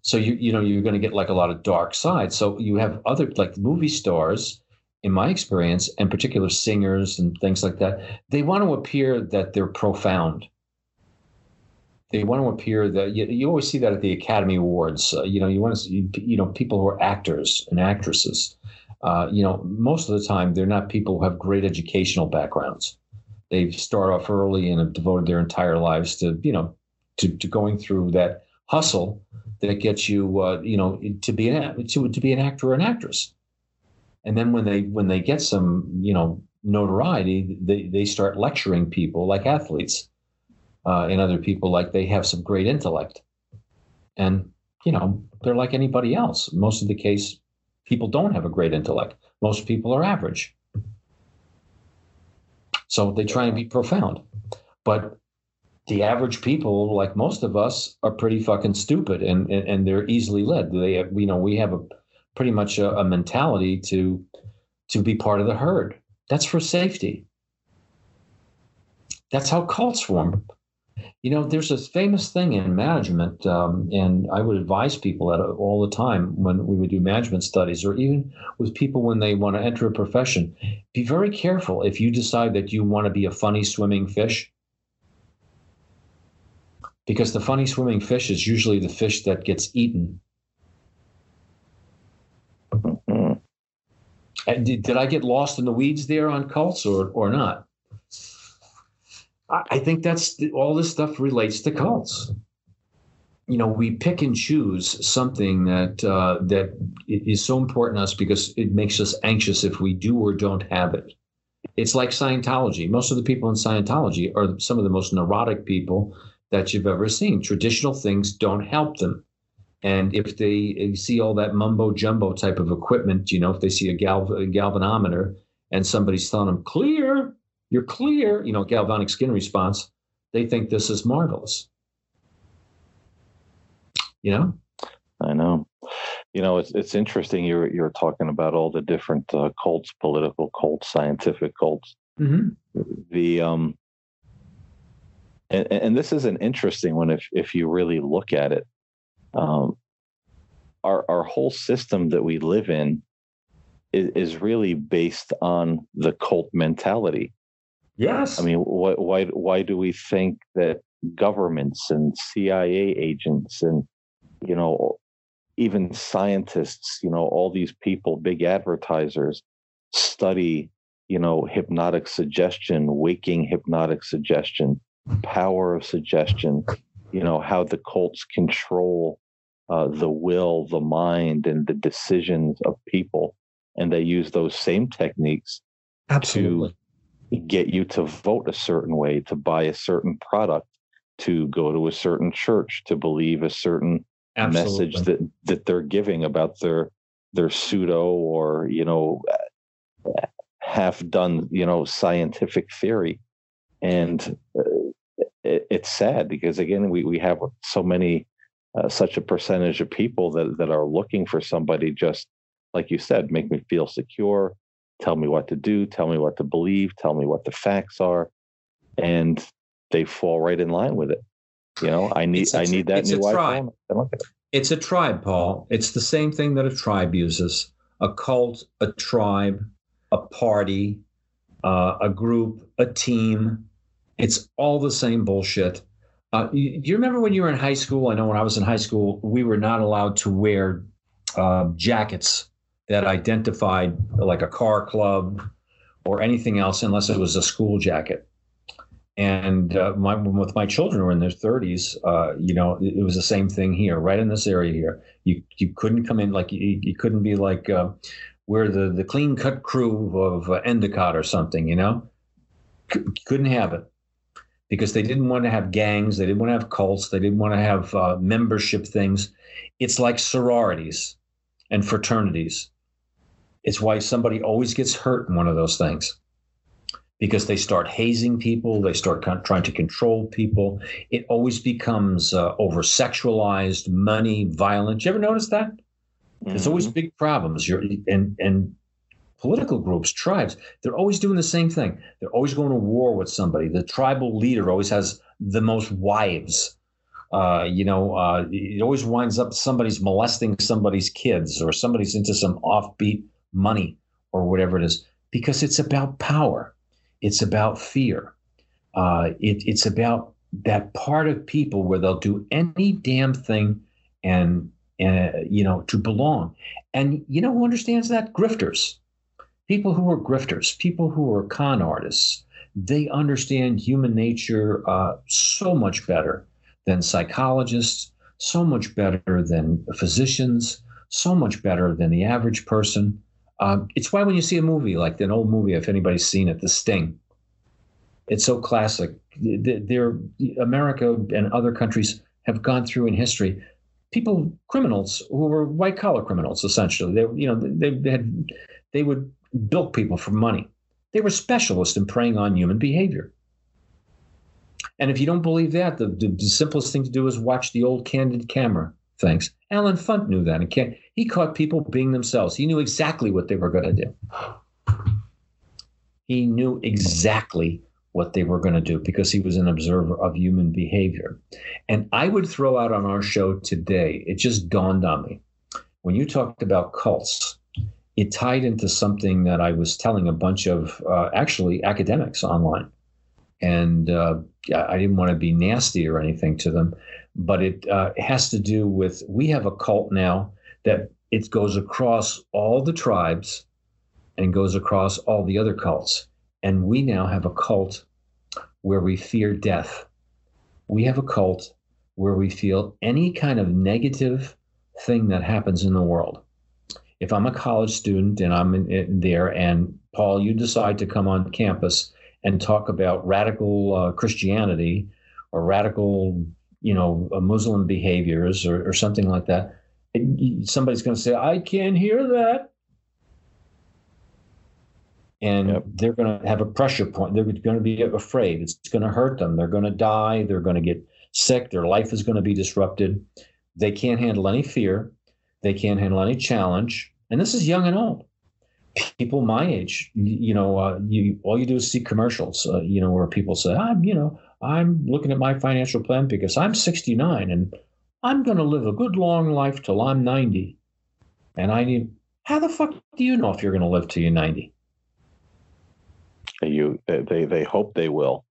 So you you know you're going to get like a lot of dark side. So you have other like movie stars, in my experience, and particular singers and things like that. They want to appear that they're profound. They want to appear that you, you always see that at the Academy Awards. Uh, you know, you want to see, you know people who are actors and actresses. Uh, you know, most of the time they're not people who have great educational backgrounds. They start off early and have devoted their entire lives to you know to, to going through that hustle that gets you, uh, you know, to be an to, to be an actor or an actress. And then when they when they get some, you know, notoriety, they they start lecturing people like athletes uh, and other people like they have some great intellect, and you know they're like anybody else. Most of the case, people don't have a great intellect. Most people are average. So they try and be profound. But the average people, like most of us, are pretty fucking stupid and, and, and they're easily led. They have, you know, we have a pretty much a, a mentality to to be part of the herd. That's for safety. That's how cults form. You know, there's a famous thing in management, um, and I would advise people that all the time when we would do management studies, or even with people when they want to enter a profession. Be very careful if you decide that you want to be a funny swimming fish because the funny swimming fish is usually the fish that gets eaten. Mm-hmm. Did, did I get lost in the weeds there on cults or, or not? I, think that's all this stuff relates to cults. You know, we pick and choose something that uh, that is so important to us because it makes us anxious if we do or don't have it. It's like Scientology. Most of the people in Scientology are some of the most neurotic people that you've ever seen. Traditional things don't help them. And if they see all that mumbo jumbo type of equipment, you know, if they see a, a galvanometer and somebody's telling them, clear, you're clear, you know, galvanic skin response, they think this is marvelous. You know? I know. You know, it's it's interesting. You're you're talking about all the different uh, cults, political cults, scientific cults. Mm-hmm. The um, and, and this is an interesting one if if you really look at it. Um, our our whole system that we live in is, is really based on the cult mentality. Yes. I mean, why why why do we think that governments and CIA agents and you know even scientists, you know, all these people, big advertisers, study, you know, hypnotic suggestion, waking hypnotic suggestion, power of suggestion, you know, how the cults control uh, the will, the mind, and the decisions of people. And they use those same techniques Absolutely. to get you to vote a certain way, to buy a certain product, to go to a certain church, to believe a certain Absolutely. message that, that they're giving about their their pseudo or you know half done you know scientific theory and uh, it, it's sad because again we, we have so many uh, such a percentage of people that, that are looking for somebody just like you said make me feel secure tell me what to do tell me what to believe tell me what the facts are and they fall right in line with it. You know i need a, i need that new iphone it's a tribe paul. It's the same thing that a tribe uses. A cult a tribe a party uh, a group a team. It's all the same bullshit. Uh, you, do you remember when you were in high school? I know when I was in high school, we were not allowed to wear uh, jackets that identified like a car club or anything else unless it was a school jacket. And uh, my, with my children were in their 30s, uh, you know, it, it, was the same thing here, right in this area here. You you couldn't come in like you, you couldn't be like uh, we're the the clean cut crew of uh, Endicott or something, you know. C- couldn't have it. because they didn't want to have gangs, they didn't want to have cults, they didn't want to have uh, membership things. It's like sororities and fraternities. It's why somebody always gets hurt in one of those things because they start hazing people, they start con- trying to control people. It always becomes uh, over sexualized, money, violent. You ever notice that? Mm-hmm. There's always mm-hmm. big problems. You're, and and political groups, tribes, they're always doing the same thing. They're always going to war with somebody. The tribal leader always has the most wives. Uh, you know, uh, it always winds up somebody's molesting somebody's kids or somebody's into some offbeat money or whatever it is because it's about power. It's about fear. Uh, it, it's about that part of people where they'll do any damn thing and, uh, you know, to belong. And you know who understands that? Grifters. People who are grifters, people who are con artists, they understand human nature uh, so much better than psychologists, so much better than physicians, so much better than the average person. Um, it's why when you see a movie like an old movie, if anybody's seen it, The Sting, it's so classic. There, America and other countries have gone through in history people, criminals who were white collar criminals, essentially. They, you know, they, they had, they would bilk people for money. They were specialists in preying on human behavior. And if you don't believe that, the, the, the simplest thing to do is watch the old candid camera things. Allen Funt knew that. And he caught people being themselves. He knew exactly what they were going to do. He knew exactly what they were going to do because he was an observer of human behavior. And I would throw out on our show today, it just dawned on me. When you talked about cults, it tied into something that I was telling a bunch of uh, actually academics online. And uh, I didn't want to be nasty or anything to them, but it uh, has to do with we have a cult now that it goes across all the tribes and goes across all the other cults. And we now have a cult where we fear death. We have a cult where we feel any kind of negative thing that happens in the world. If I'm a college student and I'm in, in there, and Paul, you decide to come on campus and talk about radical uh, Christianity or radical, you know, Muslim behaviors or, or something like that, somebody's going to say, I can't hear that and yep. they're going to have a pressure point. They're going to be afraid. It's going to hurt them. They're going to die. They're going to get sick. Their life is going to be disrupted. They can't handle any fear. They can't handle any challenge. And this is young and old. People my age, you know, uh, you all you do is see commercials, uh, you know, where people say, "I'm, you know, I'm looking at my financial plan because I'm 69 and I'm going to live a good long life till I'm 90." And I need, how the fuck do you know if you're going to live till you're 90? You they they hope they will.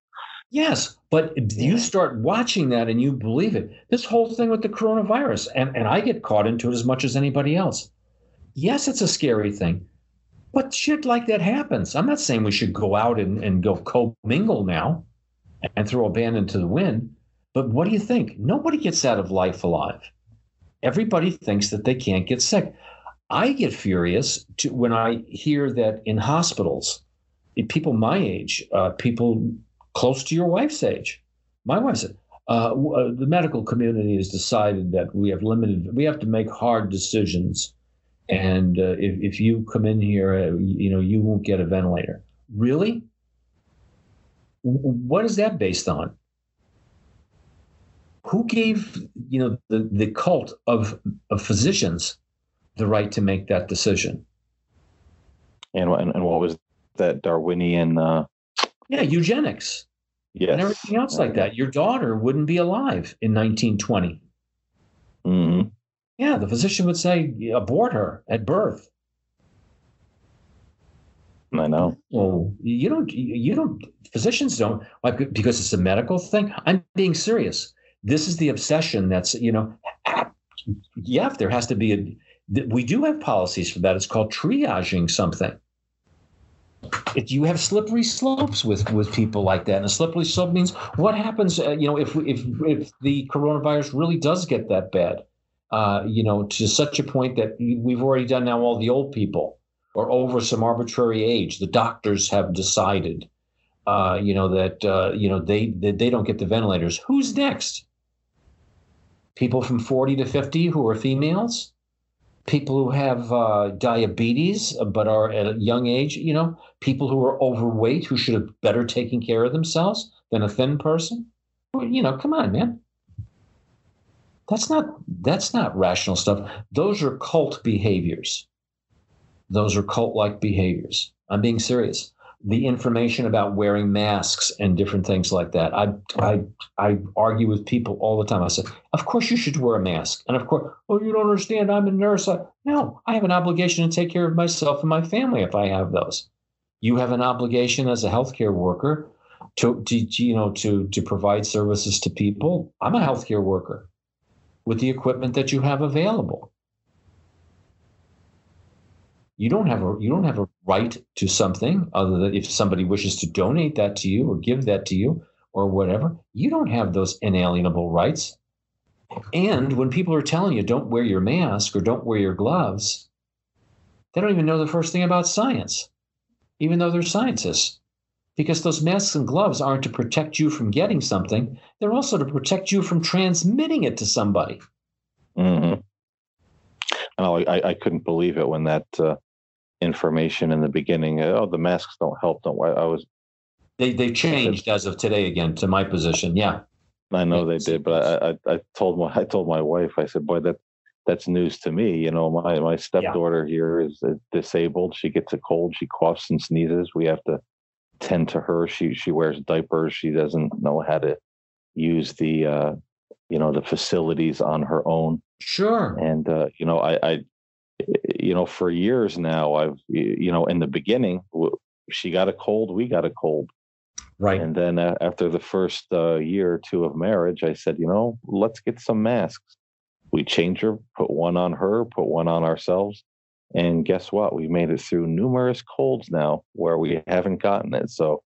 Yes, but you start watching that and you believe it. This whole thing with the coronavirus, and, and I get caught into it as much as anybody else. Yes, it's a scary thing, but shit like that happens. I'm not saying we should go out and, and go co-mingle now and throw a band into the wind. But what do you think? Nobody gets out of life alive. Everybody thinks that they can't get sick. I get furious to, when I hear that in hospitals, people my age, uh, people close to your wife's age. My wife said, uh, uh, the medical community has decided that we have limited, we have to make hard decisions. And uh, if, if you come in here, uh, you know, you won't get a ventilator. Really? What is that based on? Who gave, you know, the, the cult of, of physicians the right to make that decision? And, and, and what was that Darwinian. Uh, yeah, eugenics. Yes. And everything else like that. Your daughter wouldn't be alive in 1920. Mm-hmm. Yeah, the physician would say, abort her at birth. I know. Well, you don't, you don't, physicians don't, because it's a medical thing. I'm being serious. This is the obsession that's, you know, yeah, there has to be a, we do have policies for that. It's called triaging something it, you have slippery slopes with with people like that. And a slippery slope means what happens, uh, you know, if if if the coronavirus really does get that bad, uh, you know, to such a point that we've already done now all the old people or over some arbitrary age. The doctors have decided. uh, you know that uh, you know they, they they don't get the ventilators. Who's next? People from 40 to 50 who are females, people who have uh, diabetes but are at a young age. You know, people who are overweight who should have better taken care of themselves than a thin person. Well, you know, come on, man. That's not that's not rational stuff. Those are cult behaviors. Those are cult-like behaviors. I'm being serious. The information about wearing masks and different things like that. I I I argue with people all the time. I say, of course you should wear a mask, and of course, oh, you don't understand. I'm a nurse. I, no, I have an obligation to take care of myself and my family if I have those. You have an obligation as a healthcare worker to, to you know to to provide services to people. I'm a healthcare worker with the equipment that you have available. You don't have a you don't have a right to something other than if somebody wishes to donate that to you or give that to you or whatever. You don't have those inalienable rights. And when people are telling you don't wear your mask or don't wear your gloves, they don't even know the first thing about science, even though they're scientists. Because those masks and gloves aren't to protect you from getting something, they're also to protect you from transmitting it to somebody. Mm-hmm. I, I couldn't believe it when that uh, information in the beginning. Oh, the masks don't help. Don't. I, I was. They they changed as of today again to my position. Yeah. I know they did, but I, I, I told my I told my wife. I said, "Boy, that that's news to me." You know, my my stepdaughter yeah. here is disabled. She gets a cold. She coughs and sneezes. We have to tend to her. She she wears diapers. She doesn't know how to use the uh, you know the facilities on her own. Sure. And uh, you know, I, I you know for years now I've you know in the beginning she got a cold, we got a cold. Right. And then uh, after the first uh, year or two of marriage, I said, you know, let's get some masks. We changed her, put one on her, put one on ourselves. And guess what? We've made it through numerous colds now where we haven't gotten it. So,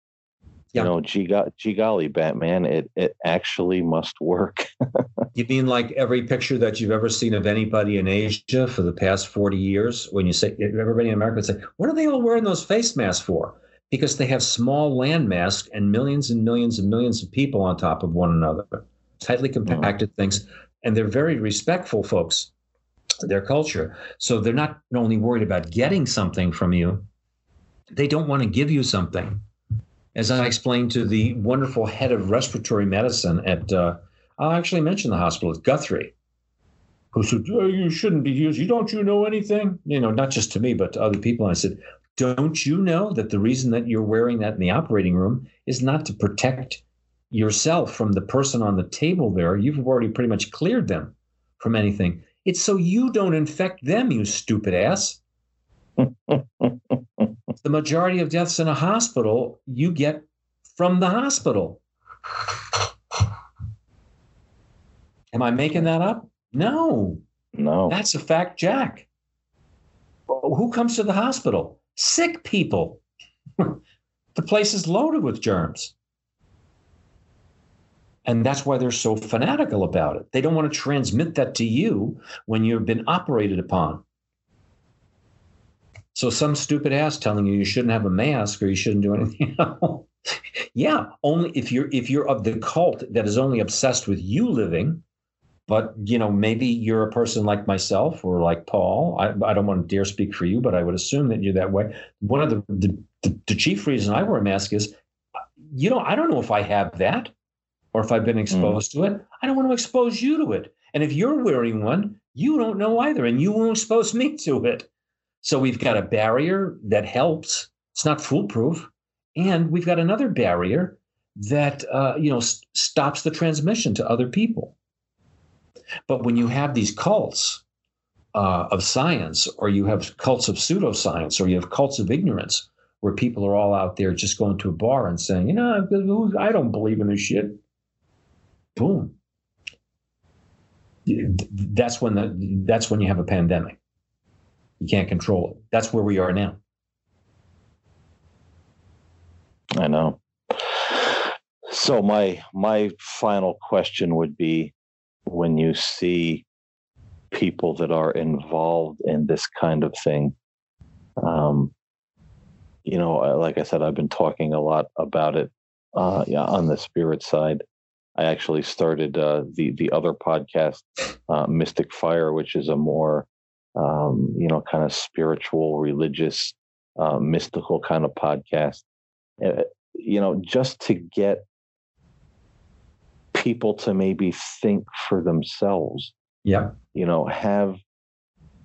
yeah. you know, gee, gee golly, Batman, it, it actually must work. (laughs) you mean like every picture that you've ever seen of anybody in Asia for the past 40 years? When you say everybody in America would say, what are they all wearing those face masks for? because they have small land masks and millions and millions and millions of people on top of one another, tightly mm-hmm. compacted things. And they're very respectful folks, their culture. So they're not only worried about getting something from you, they don't want to give you something. As I explained to the wonderful head of respiratory medicine at, uh, I'll actually mention the hospital at Guthrie, who said, oh, You shouldn't be used. You don't you know anything? You know, not just to me, but to other people. And I said, don't you know that the reason that you're wearing that in the operating room is not to protect yourself from the person on the table there? You've already pretty much cleared them from anything. It's so you don't infect them, you stupid ass. (laughs) the majority of deaths in a hospital you get from the hospital. Am I making that up? No. No. That's a fact, Jack. Who comes to the hospital? sick people. (laughs) the place is loaded with germs. And that's why they're so fanatical about it. They don't want to transmit that to you when you've been operated upon. So some stupid ass telling you you shouldn't have a mask or you shouldn't do anything. (laughs) yeah, only if you're if you're of the cult that is only obsessed with you living but you know maybe you're a person like myself or like paul i, I don't want to dare speak for you but i would assume that you're that way one of the, the, the, the chief reason i wear a mask is you know i don't know if i have that or if i've been hmm. exposed mm. to it i don't want to expose you to it and if you're wearing one you don't know either and you won't expose me to it so we've got a barrier that helps it's not foolproof and we've got another barrier that uh, you know st- stops the transmission to other people but when you have these cults uh, of science, or you have cults of pseudoscience, or you have cults of ignorance, where people are all out there just going to a bar and saying, you know, I don't believe in this shit. Boom. That's when the, that's when you have a pandemic. You can't control it. That's where we are now. I know. So my my final question would be when you see people that are involved in this kind of thing, um, you know, like I said, I've been talking a lot about it uh, yeah, on the spirit side. I actually started uh, the the other podcast, uh, Mystic Fire, which is a more um, you know kind of spiritual, religious, uh, mystical kind of podcast. Uh, you know, just to get people to maybe think for themselves. Yeah. You know, have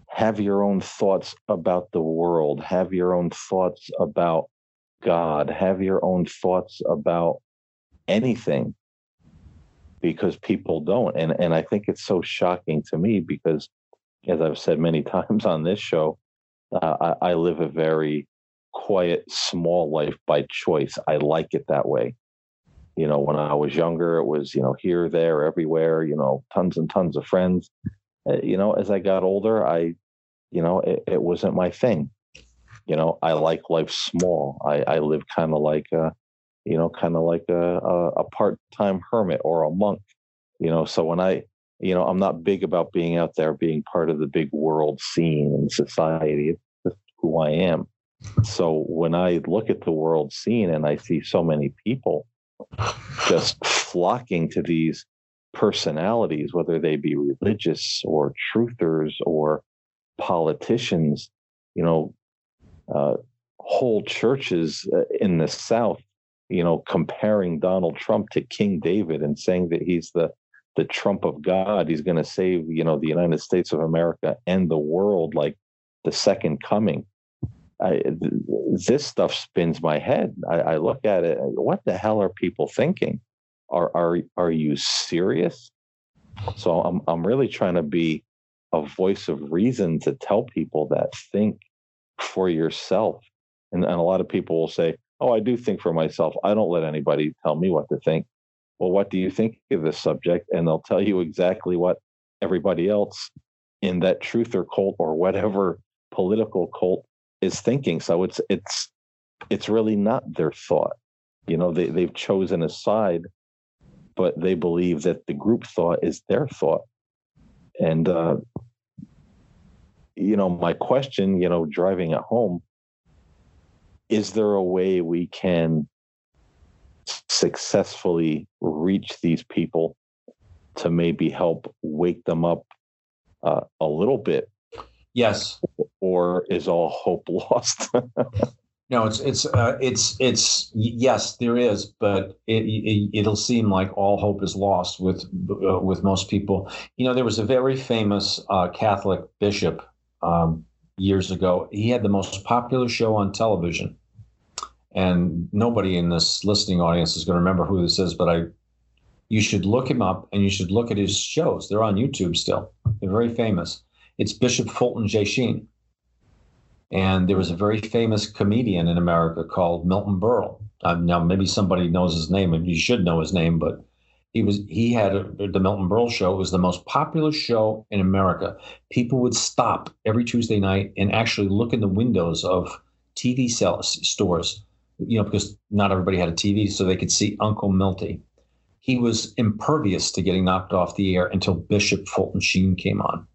have your own thoughts about the world, have your own thoughts about God, have your own thoughts about anything because people don't. And and I think it's so shocking to me because as I've said many (laughs) times on this show, uh, I, I live a very quiet, small life by choice. I like it that way. You know, when I was younger, it was, you know, here, there, everywhere, you know, tons and tons of friends. Uh, you know, as I got older, I you know, it, it wasn't my thing. You know, I like life small. I, I live kind of like a, you know, kind of like a, a, a part-time hermit or a monk. You know, so when I, you know, I'm not big about being out there, being part of the big world scene and society. It's just who I am. So when I look at the world scene and I see so many people (laughs) just flocking to these personalities, whether they be religious or truthers or politicians, you know, uh, whole churches uh, in the South, you know, comparing Donald Trump to King David and saying that he's the the Trump of God. He's going to save, you know, the United States of America and the world like the second coming. I, this stuff spins my head. I, I look at it. What the hell are people thinking? Are are are you serious? So I'm I'm really trying to be a voice of reason to tell people that think for yourself. And, and a lot of people will say, Oh, I do think for myself. I don't let anybody tell me what to think. Well, what do you think of this subject? And they'll tell you exactly what everybody else in that truth or cult or whatever political cult is thinking. So it's it's it's really not their thought. You know, they, they've chosen a side, but they believe that the group thought is their thought. And uh, you know, my question, you know, driving at home, is there a way we can successfully reach these people to maybe help wake them up uh, a little bit? Yes. Or is all hope (laughs) lost? no, it's it's uh, it's it's yes, there is, but it, it will seem like all hope is lost with uh, with most people. You know, there was a very famous uh, Catholic bishop um, years ago. He had the most popular show on television. And nobody in this listening audience is going to remember who this is, but I, you should look him up and you should look at his shows. They're on YouTube still. They're very famous. It's Bishop Fulton J. Sheen. And there was a very famous comedian in America called Milton Berle. Um, now, maybe somebody knows his name, and you should know his name, but he was he had a, the Milton Berle show. It was the most popular show in America. People would stop every Tuesday night and actually look in the windows of TV sales, stores, you know, because not everybody had a TV, so they could see Uncle Milty. He was impervious to getting knocked off the air until Bishop Fulton Sheen came on,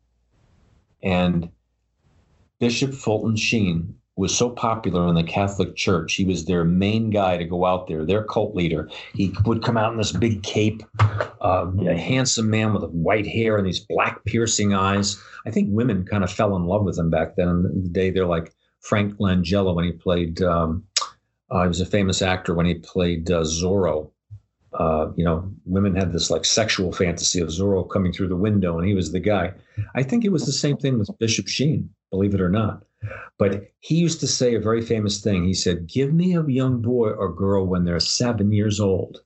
and Bishop Fulton Sheen was so popular in the Catholic Church. He was their main guy to go out there, their cult leader. He would come out in this big cape, uh, a handsome man with white hair and these black piercing eyes. I think women kind of fell in love with him back then. The day, they're like Frank Langella when he played. Um, uh, he was a famous actor when he played uh, Zorro. Uh, you know, women had this like sexual fantasy of Zorro coming through the window, and he was the guy. I think it was the same thing with Bishop Sheen, believe it or not. But he used to say a very famous thing. He said, Give me a young boy or girl when they're seven years old,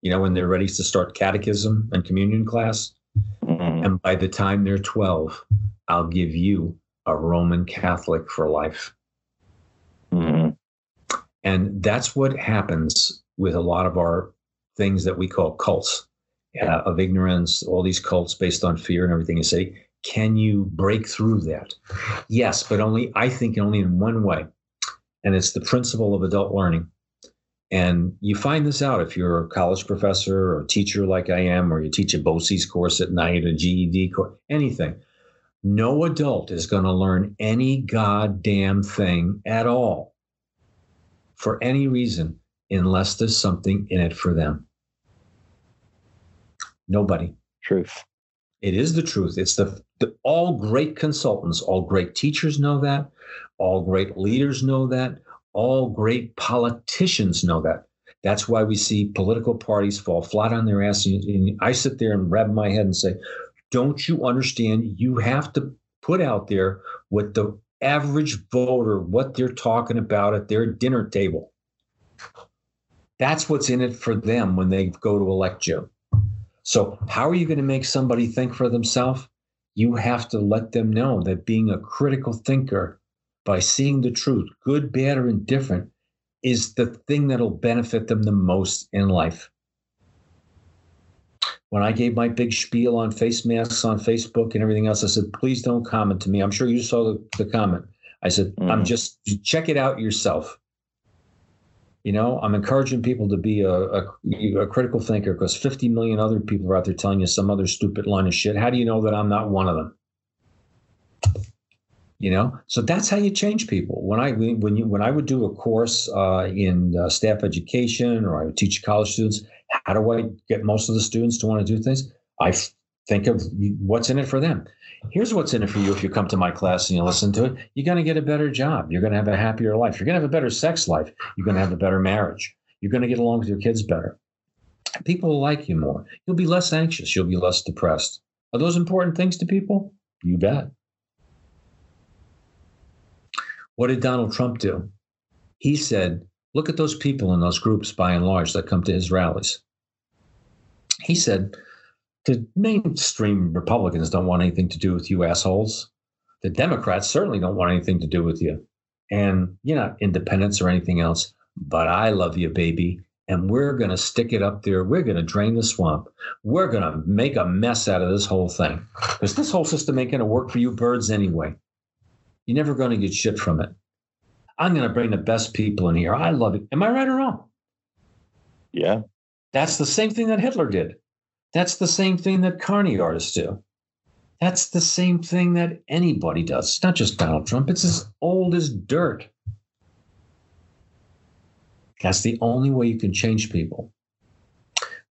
you know, when they're ready to start catechism and communion class. Mm-hmm. And by the time they're 12, I'll give you a Roman Catholic for life. And that's what happens with a lot of our things that we call cults uh, of ignorance, all these cults based on fear and everything. You say, can you break through that? Yes, but only, I think, only in one way. And it's the principle of adult learning. And you find this out if you're a college professor or teacher like I am, or you teach a BOCES course at night, a GED course, anything. No adult is going to learn any goddamn thing at all for any reason unless there's something in it for them. Nobody. Truth. It is the truth. It's the, the all great consultants, all great teachers know that, all great leaders know that, all great politicians know that. That's why we see political parties fall flat on their ass. And I sit there and rub my head and say, Don't you understand? You have to put out there what the average voter, what they're talking about at their dinner table. That's what's in it for them when they go to elect you. So, how are you going to make somebody think for themselves? You have to let them know that being a critical thinker by seeing the truth, good, bad, or indifferent, is the thing that'll benefit them the most in life. When I gave my big spiel on face masks on Facebook and everything else, I said, please don't comment to me. I'm sure you saw the, the comment. I said, mm. I'm just check it out yourself. You know, I'm encouraging people to be a, a, a critical thinker because 50 million other people are out there telling you some other stupid line of shit. How do you know that I'm not one of them? you know so that's how you change people when i when you when i would do a course uh, in uh, staff education or i would teach college students how do i get most of the students to want to do things? I think of what's in it for them. Here's what's in it for you if you come to my class and you listen to it. You're going to get a better job. You're going to have a happier life. You're going to have a better sex life. You're going to have a better marriage. You're going to get along with your kids better. People will like you more. You'll be less anxious. You'll be less depressed. Are those important things to people? You bet. What did Donald Trump do? He said, look at those people in those groups by and large that come to his rallies. He said, the mainstream Republicans don't want anything to do with you assholes. The Democrats certainly don't want anything to do with you. And you're not independents or anything else, but I love you, baby. And we're going to stick it up there. We're going to drain the swamp. We're going to make a mess out of this whole thing because this whole system ain't going to work for you birds anyway. You're never going to get shit from it. I'm going to bring the best people in here. I love it. Am I right or wrong? Yeah. That's the same thing that Hitler did. That's the same thing that carny artists do. That's the same thing that anybody does. It's not just Donald Trump, it's as old as dirt. That's the only way you can change people.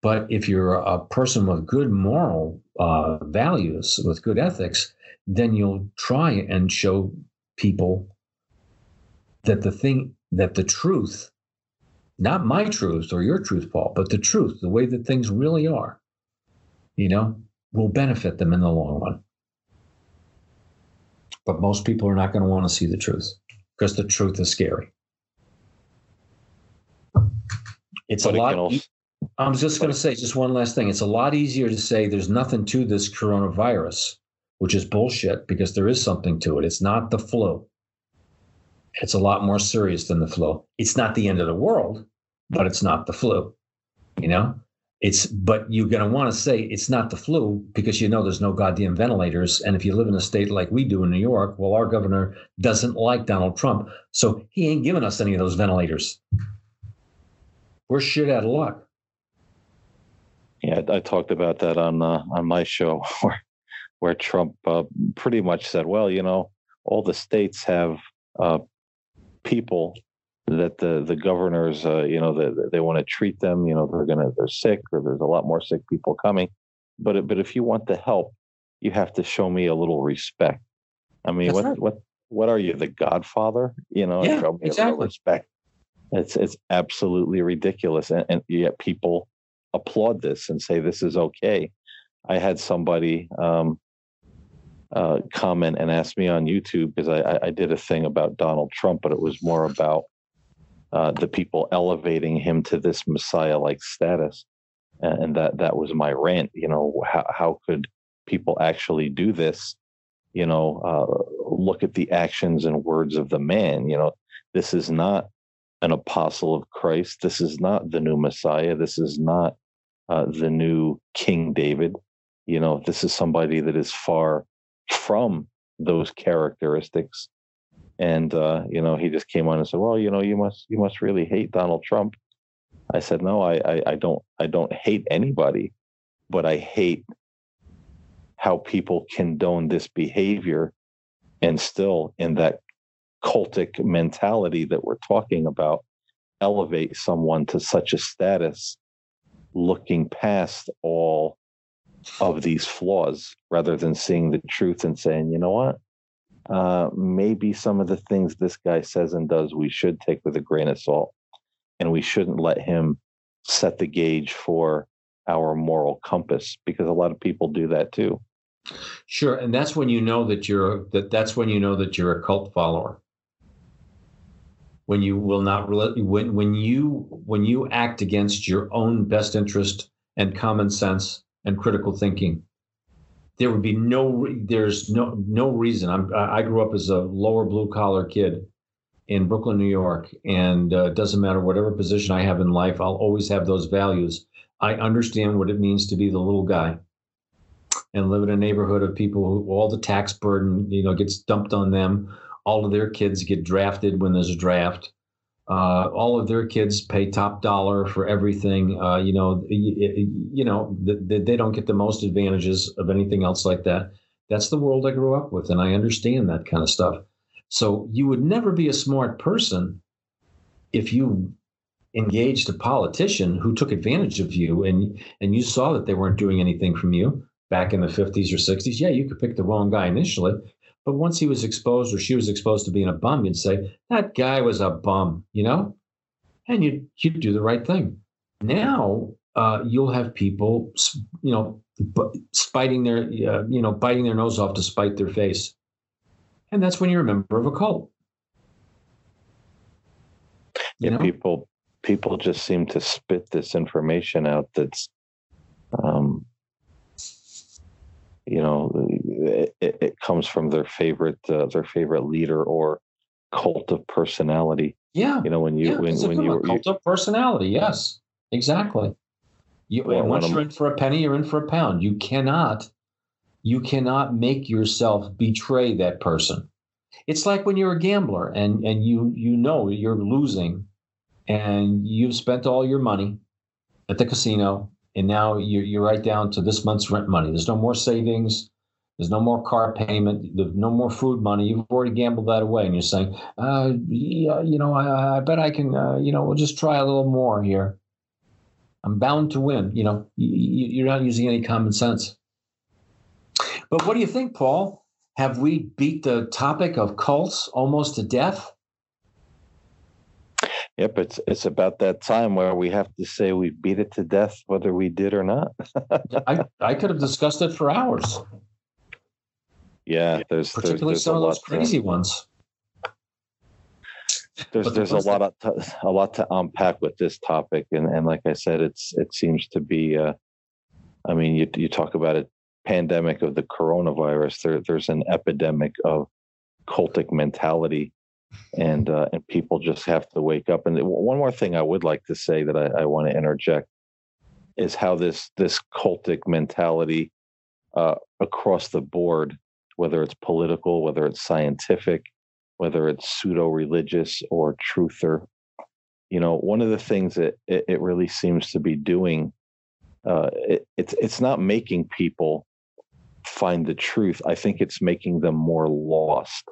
But if you're a person with good moral uh, values, with good ethics, then you'll try and show people that the thing that the truth not my truth or your truth paul but the truth the way that things really are you know will benefit them in the long run but most people are not going to want to see the truth because the truth is scary it's but a lot also, i'm just going to say just one last thing it's a lot easier to say there's nothing to this coronavirus which is bullshit because there is something to it. It's not the flu. It's a lot more serious than the flu. It's not the end of the world, but it's not the flu. You know, it's but you're going to want to say it's not the flu because you know there's no goddamn ventilators. And if you live in a state like we do in New York, well, our governor doesn't like Donald Trump, so he ain't giving us any of those ventilators. We're shit out of luck. Yeah, I talked about that on uh, on my show (laughs) where where Trump uh, pretty much said, well, you know, all the states have uh, people that the the governors, uh, you know, they, they want to treat them. You know, they're gonna they're sick, or there's a lot more sick people coming. But but if you want the help, you have to show me a little respect. I mean, That's what right. what what are you, the Godfather? You know, yeah, show me exactly. a little respect. It's it's absolutely ridiculous, and, and yet people applaud this and say this is okay. I had somebody um, uh, comment and ask me on YouTube because I, I, did a thing about Donald Trump, but it was more about uh, the people elevating him to this Messiah-like status, and that that was my rant. You know, how how could people actually do this? You know, uh, look at the actions and words of the man. You know, this is not an apostle of Christ. This is not the new Messiah. This is not uh, the new King David. You know, this is somebody that is far from those characteristics. And uh, you know, he just came on and said, "Well, you know, you must you must really hate Donald Trump." I said, "No, I I, I don't I don't hate anybody, but I hate how people condone this behavior and still in that cultic mentality that we're talking about elevate someone to such a status looking past all of these flaws rather than seeing the truth and saying, you know what? Uh, maybe some of the things this guy says and does we should take with a grain of salt. And we shouldn't let him set the gauge for our moral compass because a lot of people do that too. Sure, and that's when you know that you're that that's when you know that you're a cult follower. When you will not when when you when you act against your own best interest and common sense and critical thinking, there would be no there's no no reason. I'm I grew up as a lower blue collar kid in Brooklyn, New York, and uh, it doesn't matter whatever position I have in life, I'll always have those values. I understand what it means to be the little guy and live in a neighborhood of people who all the tax burden, you know, gets dumped on them. All of their kids get drafted when there's a draft. Uh, all of their kids pay top dollar for everything. Uh, you know, you, you know, they, they don't get the most advantages of anything else like that. That's the world I grew up with, and I understand that kind of stuff. So you would never be a smart person if you engaged a politician who took advantage of you and and you saw that they weren't doing anything from you back in the 50s or 60s, yeah, you could pick the wrong guy initially. But once he was exposed or she was exposed to being a bum, you'd say, that guy was a bum, you know? And you'd, you'd do the right thing. Now, uh, you'll have people, you know, spiting their, uh, you know, biting their nose off to spite their face. And that's when you're a member of a cult. You yeah, know? people people just seem to spit this information out that's um, you know it, it comes from their favorite uh, their favorite leader or cult of personality. Yeah. You know when you yeah, when, when you cult you, of personality yes. Exactly. You well, once you're in for a penny you're in for a pound. You cannot you cannot make yourself betray that person. It's like when you're a gambler and and you you know you're losing and you've spent all your money at the casino and now you're, you're right down to this month's rent money. There's no more savings. There's no more car payment. There's no more food money. You've already gambled that away, and you're saying, uh, yeah, you know, I, I bet I can. Uh, you know, we'll just try a little more here. I'm bound to win. You know, you, you're not using any common sense. But what do you think, Paul? Have we beat the topic of cults almost to death? Yep, it's it's about that time where we have to say we beat it to death, whether we did or not. (laughs) I I could have discussed it for hours. Yeah, there's particularly there's, there's some of those crazy to, ones. There's the there's a lot of to, a lot to unpack with this topic, and and like I said, it's it seems to be. Uh, I mean, you you talk about a pandemic of the coronavirus. There there's an epidemic of cultic mentality and uh, and people just have to wake up. And one more thing I would like to say that I, I want to interject is how this this cultic mentality uh, across the board, whether it's political, whether it's scientific, whether it's pseudo religious or truther, you know, one of the things that it, it really seems to be doing, uh, it, it's it's not making people find the truth. I think it's making them more lost.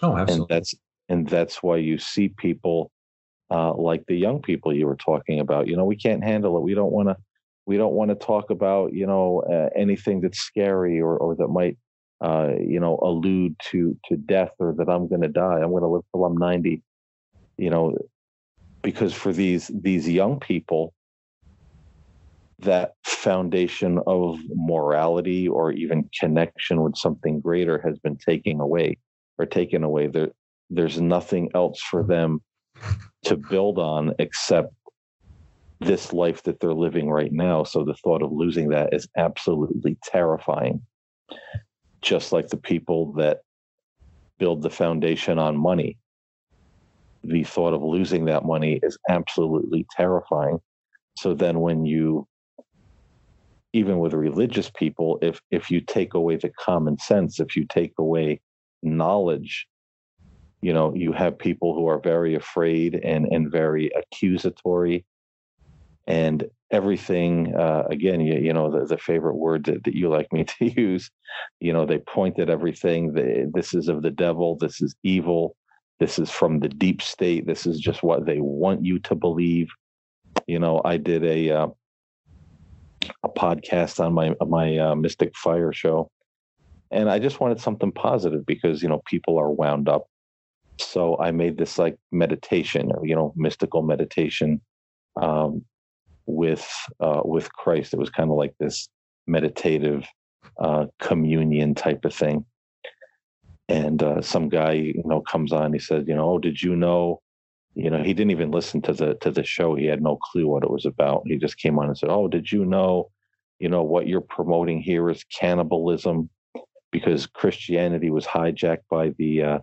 Oh, absolutely. And that's and that's why you see people uh, like the young people you were talking about you know we can't handle it we don't want to we don't want to talk about you know uh, anything that's scary or, or that might uh, you know allude to to death or that i'm going to die i'm going to live till i'm 90 you know because for these these young people that foundation of morality or even connection with something greater has been taken away or taken away there there's nothing else for them to build on except this life that they're living right now. So the thought of losing that is absolutely terrifying. Just like the people that build the foundation on money, the thought of losing that money is absolutely terrifying. So then when you even with religious people, if if you take away the common sense, if you take away knowledge you know you have people who are very afraid and and very accusatory and everything uh, again you, you know the, the favorite word that, that you like me (laughs) to use you know they point at everything this is of the devil this is evil this is from the deep state. This is just what they want you to believe. You know, I did a uh, a podcast on my my uh, Mystic Fire show, and I just wanted something positive because you know people are wound up. So I made this like meditation, you know, mystical meditation um, with uh, with Christ. It was kind of like this meditative uh, communion type of thing. And uh, some guy, you know, comes on. He said, you know, oh, did you know? You know, he didn't even listen to the to the show. He had no clue what it was about. He just came on and said, oh, did you know? You know what you're promoting here is cannibalism, because Christianity was hijacked by the uh,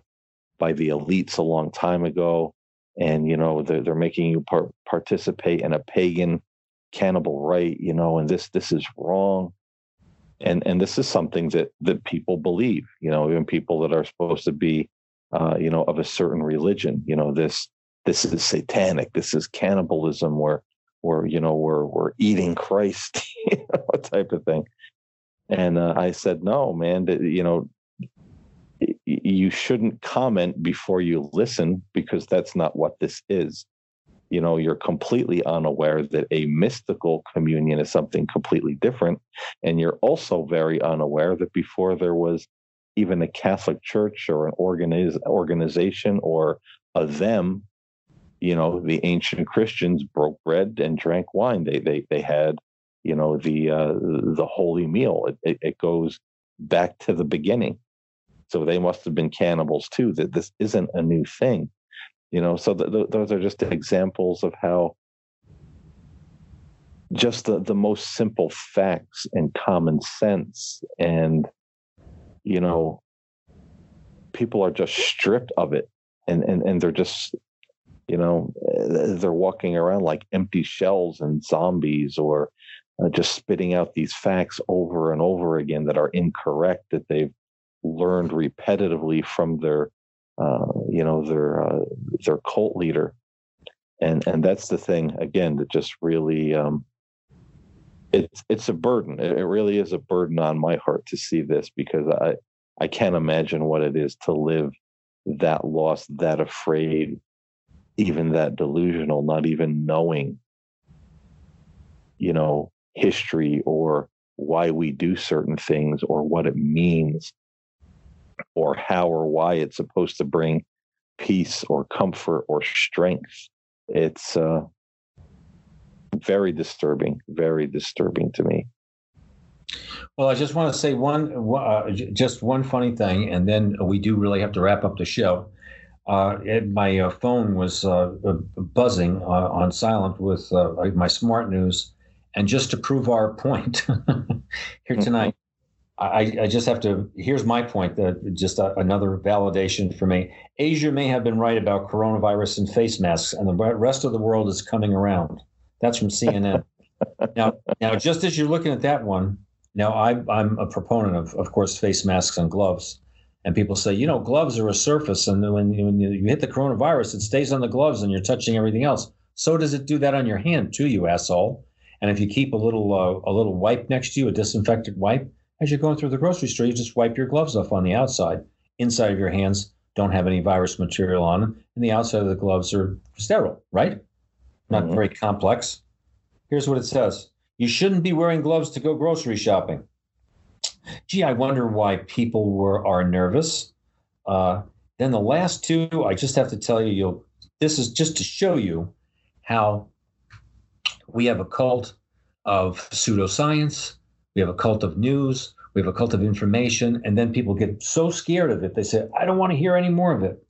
by the elites a long time ago, and you know they're they're making you par- participate in a pagan cannibal rite, You know, and this this is wrong. And and this is something that that people believe you know even people that are supposed to be uh, you know of a certain religion you know this this is satanic. This is cannibalism where where you know we're we're eating christ (laughs) you know, type of thing. And uh, i said no man you know you shouldn't comment before you listen because that's not what this is you know you're completely unaware that a mystical communion is something completely different. And you're also very unaware that before there was even a catholic church or an organiz- organization or a them you know the ancient christians broke bread and drank wine. They they they had you know the uh, the holy meal. It, it, it goes back to the beginning. So they must have been cannibals too that this isn't a new thing you know so th- th- those are just examples of how just the, the most simple facts and common sense and you know people are just stripped of it and and, and they're just you know they're walking around like empty shells and zombies or uh, just spitting out these facts over and over again that are incorrect that they've learned repetitively from their you know, their uh, their cult leader, and and that's the thing again that just really um, it's it's a burden. It, it really is a burden on my heart to see this because I I can't imagine what it is to live that lost, that afraid, even that delusional, not even knowing, you know, history or why we do certain things or what it means or how or why it's supposed to bring peace or comfort or strength. It's uh, very disturbing, very disturbing to me. Well, I just want to say one, uh, just one funny thing, and then we do really have to wrap up the show. Uh, it, my uh, phone was uh, buzzing uh, on silent with uh, my smart news, and just to prove our (laughs) point (laughs) here tonight, I, I, just have to. Here's my point. That just a, another validation for me. Asia may have been right about coronavirus and face masks, and the rest of the world is coming around. That's from CNN. (laughs) now, now, just as you're looking at that one, now I, I'm a proponent of, of course, face masks and gloves. And people say, you know, gloves are a surface, and when, when you hit the coronavirus, it stays on the gloves, and you're touching everything else. So does it do that on your hand too, you asshole? And if you keep a little uh, a little wipe next to you, a disinfectant wipe, as you're going through the grocery store, you just wipe your gloves off on the outside. Inside of your hands don't have any virus material on them, and the outside of the gloves are sterile, right? Not mm-hmm. very complex. Here's what it says You shouldn't be wearing gloves to go grocery shopping. Gee, I wonder why people were are nervous. Uh, then the last two, I just have to tell you, you'll this is just to show you how we have a cult of pseudoscience we have a cult of news. We have a cult of information. And then people get so scared of it, they say, I don't want to hear any more of it.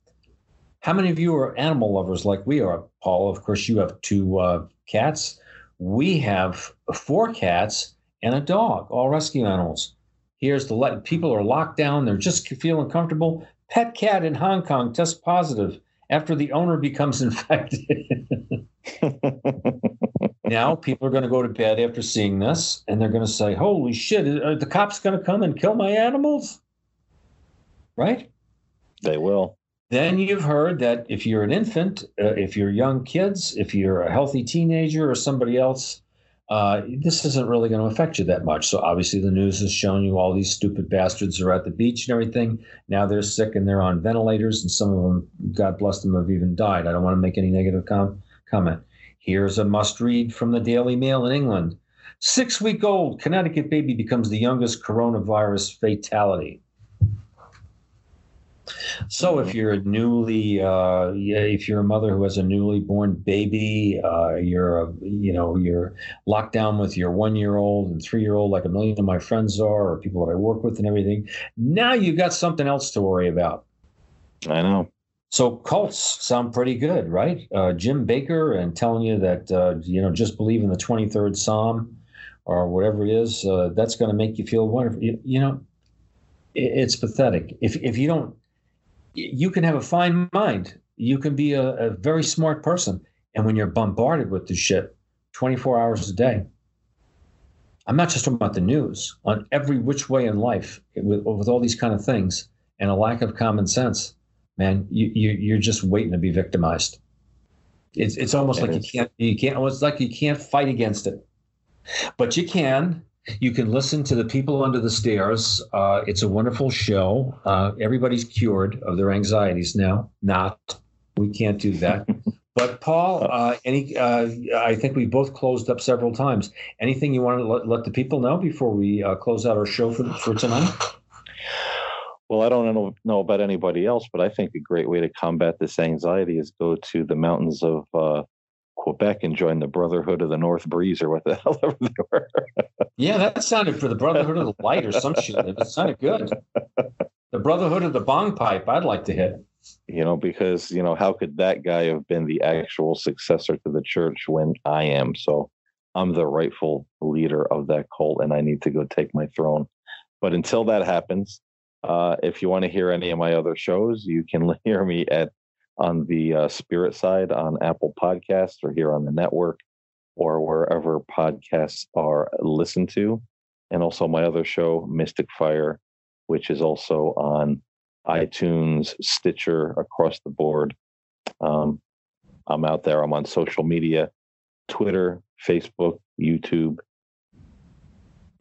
How many of you are animal lovers like we are, Paul? Of course, you have two uh, cats. We have four cats and a dog, all rescue animals. Here's the let people are locked down. They're just feeling comfortable. Pet cat in Hong Kong tests positive after the owner becomes (laughs) infected. (laughs) now people are going to go to bed after seeing this and they're going to say, Holy shit, are the cops going to come and kill my animals? Right? They will. Then you've heard that if you're an infant, uh, if you're young kids, if you're a healthy teenager or somebody else, uh, this isn't really going to affect you that much. So obviously, the news has shown you all these stupid bastards are at the beach and everything. Now they're sick and they're on ventilators, and some of them, God bless them, have even died. I don't want to make any negative com- comment. Here's a must read from the Daily Mail in England. Six week old Connecticut baby becomes the youngest coronavirus fatality. So if you're a newly, uh, if you're a mother who has a newly born baby, uh, you're a, you know, you're locked down with your one year old and three year old, like a million of my friends are, or people that I work with and everything. Now you've got something else to worry about. I know. So cults sound pretty good, right? Uh, Jim Bakker and telling you that uh, you know just believe in the 23rd Psalm or whatever it is. Uh, that's going to make you feel wonderful. You, you know, it, it's pathetic. If if you don't you can have a fine mind. You can be a, a very smart person. And when you're bombarded with this shit 24 hours a day, I'm not just talking about the news, on every which way in life, with, with all these kind of things and a lack of common sense, man, you, you, you're just waiting to be victimized. It's, it's almost like you can't, you can't, it's like you can't fight against it, but you can you can listen to the people under the stairs. Uh, it's a wonderful show. Uh, everybody's cured of their anxieties now. Not, we can't do that. (laughs) but Paul, uh, any, uh, I think we both closed up several times. Anything you want to let, let the people know before we uh, close out our show for for tonight? Well, I don't know, know about anybody else, but I think a great way to combat this anxiety is go to the mountains of uh, Quebec and join the Brotherhood of the North Breeze or what the (laughs) hell ever they were. yeah, that sounded for the Brotherhood of the Light or some shit. It sounded good. The Brotherhood of the Bong Pipe, I'd like to hit. You know, because, you know, how could that guy have been the actual successor to the church when I am? So I'm the rightful leader of that cult and I need to go take my throne. But until that happens, uh, if you want to hear any of my other shows, you can (laughs) hear me at on the uh, spirit side on Apple Podcasts or here on the network or wherever podcasts are listened to. And also my other show, Mystic Fire, which is also on iTunes, Stitcher, across the board. Um, I'm out there. I'm on social media Twitter, Facebook, YouTube.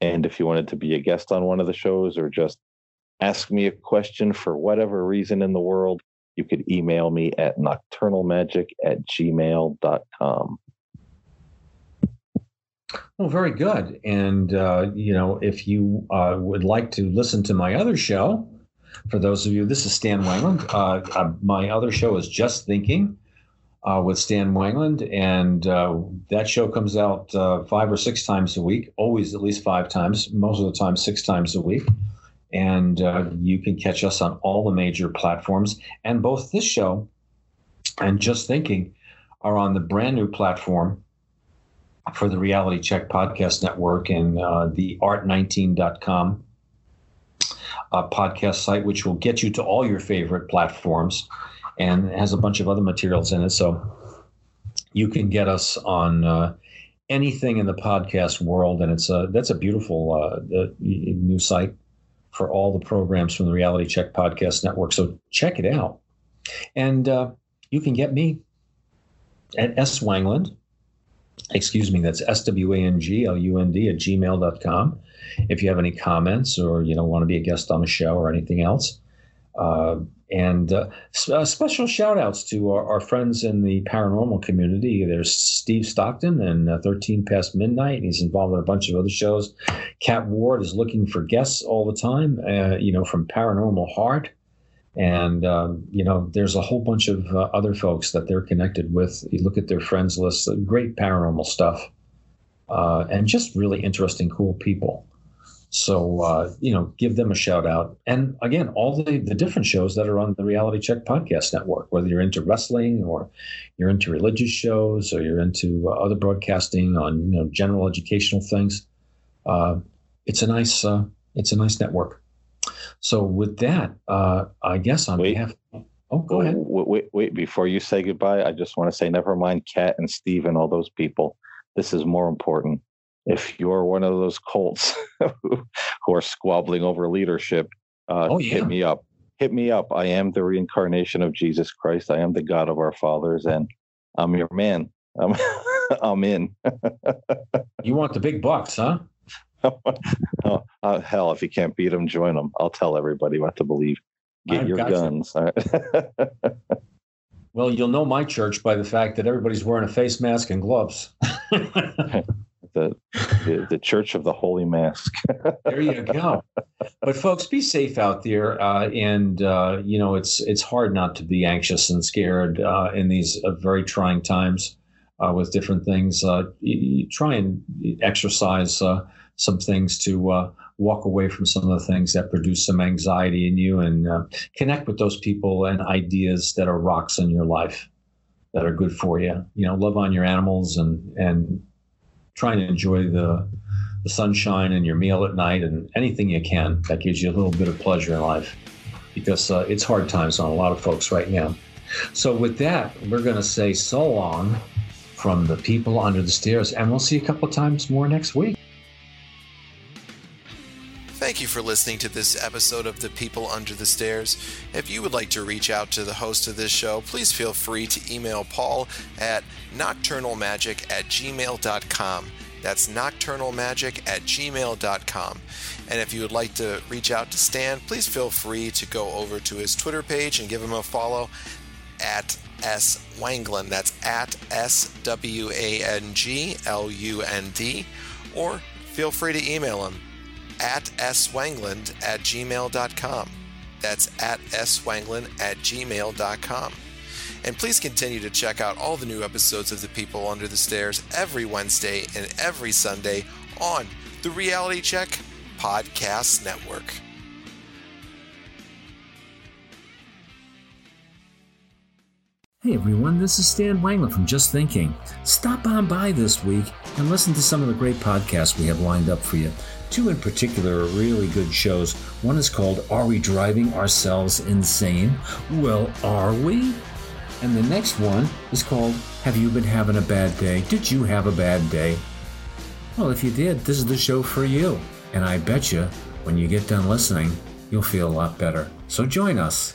And if you wanted to be a guest on one of the shows or just ask me a question for whatever reason in the world, you could email me at nocturnalmagic at gmail.com. Well, very good. And, uh, you know, if you uh, would like to listen to my other show, for those of you, this is Stan Wanglund. Uh, uh my other show is Just Thinking uh, with Stan Wanglund. And uh, that show comes out five or six times a week, always at least five times, most of the time, six times a week. And uh, you can catch us on all the major platforms. And both this show and Just Thinking are on the brand new platform for the Reality Check Podcast Network and uh, the art19.com uh, podcast site, which will get you to all your favorite platforms and has a bunch of other materials in it. So you can get us on uh, anything in the podcast world, and it's a that's a beautiful uh, new site for all the programs from the Reality Check Podcast Network. So check it out. And uh, you can get me at S. Wanglund. Excuse me, that's S W A N G L U N D at gmail.com. If you have any comments or you know want to be a guest on the show or anything else. Uh, and uh, uh, special shout outs to our, our, friends in the paranormal community. There's Steve Stockton and uh, 13 Past Midnight. He's involved in a bunch of other shows. Cat Ward is looking for guests all the time, uh, you know, from Paranormal Heart. And, um, you know, there's a whole bunch of uh, other folks that they're connected with. You look at their friends list, great paranormal stuff, and just really interesting, cool people. So, uh, you know, give them a shout out. And again, all the, the different shows that are on the Reality Check Podcast Network, whether you're into wrestling or you're into religious shows or you're into uh, other broadcasting on, you know, general educational things. Uh, it's a nice, uh, it's a nice network. So with that, uh, I guess on wait, behalf, oh, go ahead. Wait, wait, wait, before you say goodbye, I just want to say, never mind Kat and Steve and all those people. This is more important if you're one of those cults (laughs) who are squabbling over leadership, uh, oh, yeah. hit me up. Hit me up. I am the reincarnation of Jesus Christ. I am the God of our fathers, and I'm your man. Um, (laughs) I'm in. (laughs) you want the big bucks, huh? oh, uh, hell, if you can't beat them, join them. I'll tell everybody what to believe. Get I've your guns. well, you'll know my church by the fact that everybody's wearing a face mask and gloves. The, (laughs) the, the Church of the Holy Mask. (laughs) there you go. But folks, be safe out there, uh, and uh, you know it's it's hard not to be anxious and scared uh, in these uh, very trying times uh, with different things. Uh, you, you try and exercise some things to walk away from some of the things that produce some anxiety in you, and connect with those people and ideas that are rocks in your life that are good for you. You know, love on your animals and and trying to enjoy the, the sunshine and your meal at night and anything you can that gives you a little bit of pleasure in life because uh, it's hard times on a lot of folks right now. So, with that, we're going to say so long from the people under the stairs, and we'll see a couple times more next week. Thank you for listening to this episode of The People Under the Stairs. If you would like to reach out to the host of this show, please feel free to email Paul at nocturnalmagic at gmail.com. That's nocturnalmagic at gmail.com. And if you would like to reach out to Stan, please feel free to go over to his Twitter page and give him a follow at S. That's at S W A N G L U N D. Or feel free to email him at swanglund at gmail.com. That's at swanglund at gmail.com. And please continue to check out all the new episodes of The People Under the Stairs every Wednesday and every Sunday on the Reality Check Podcast Network. Hey everyone, this is Stan Wanglund from Just Thinking. Stop on by this week and listen to some of the great podcasts we have lined up for you. Two in particular are really good shows. One is called Are We Driving Ourselves Insane? Well, are we? And the next one is called Have You Been Having a Bad Day? Did you have a bad day? Well, if you did, this is the show for you. And I bet you, when you get done listening, you'll feel a lot better. So join us.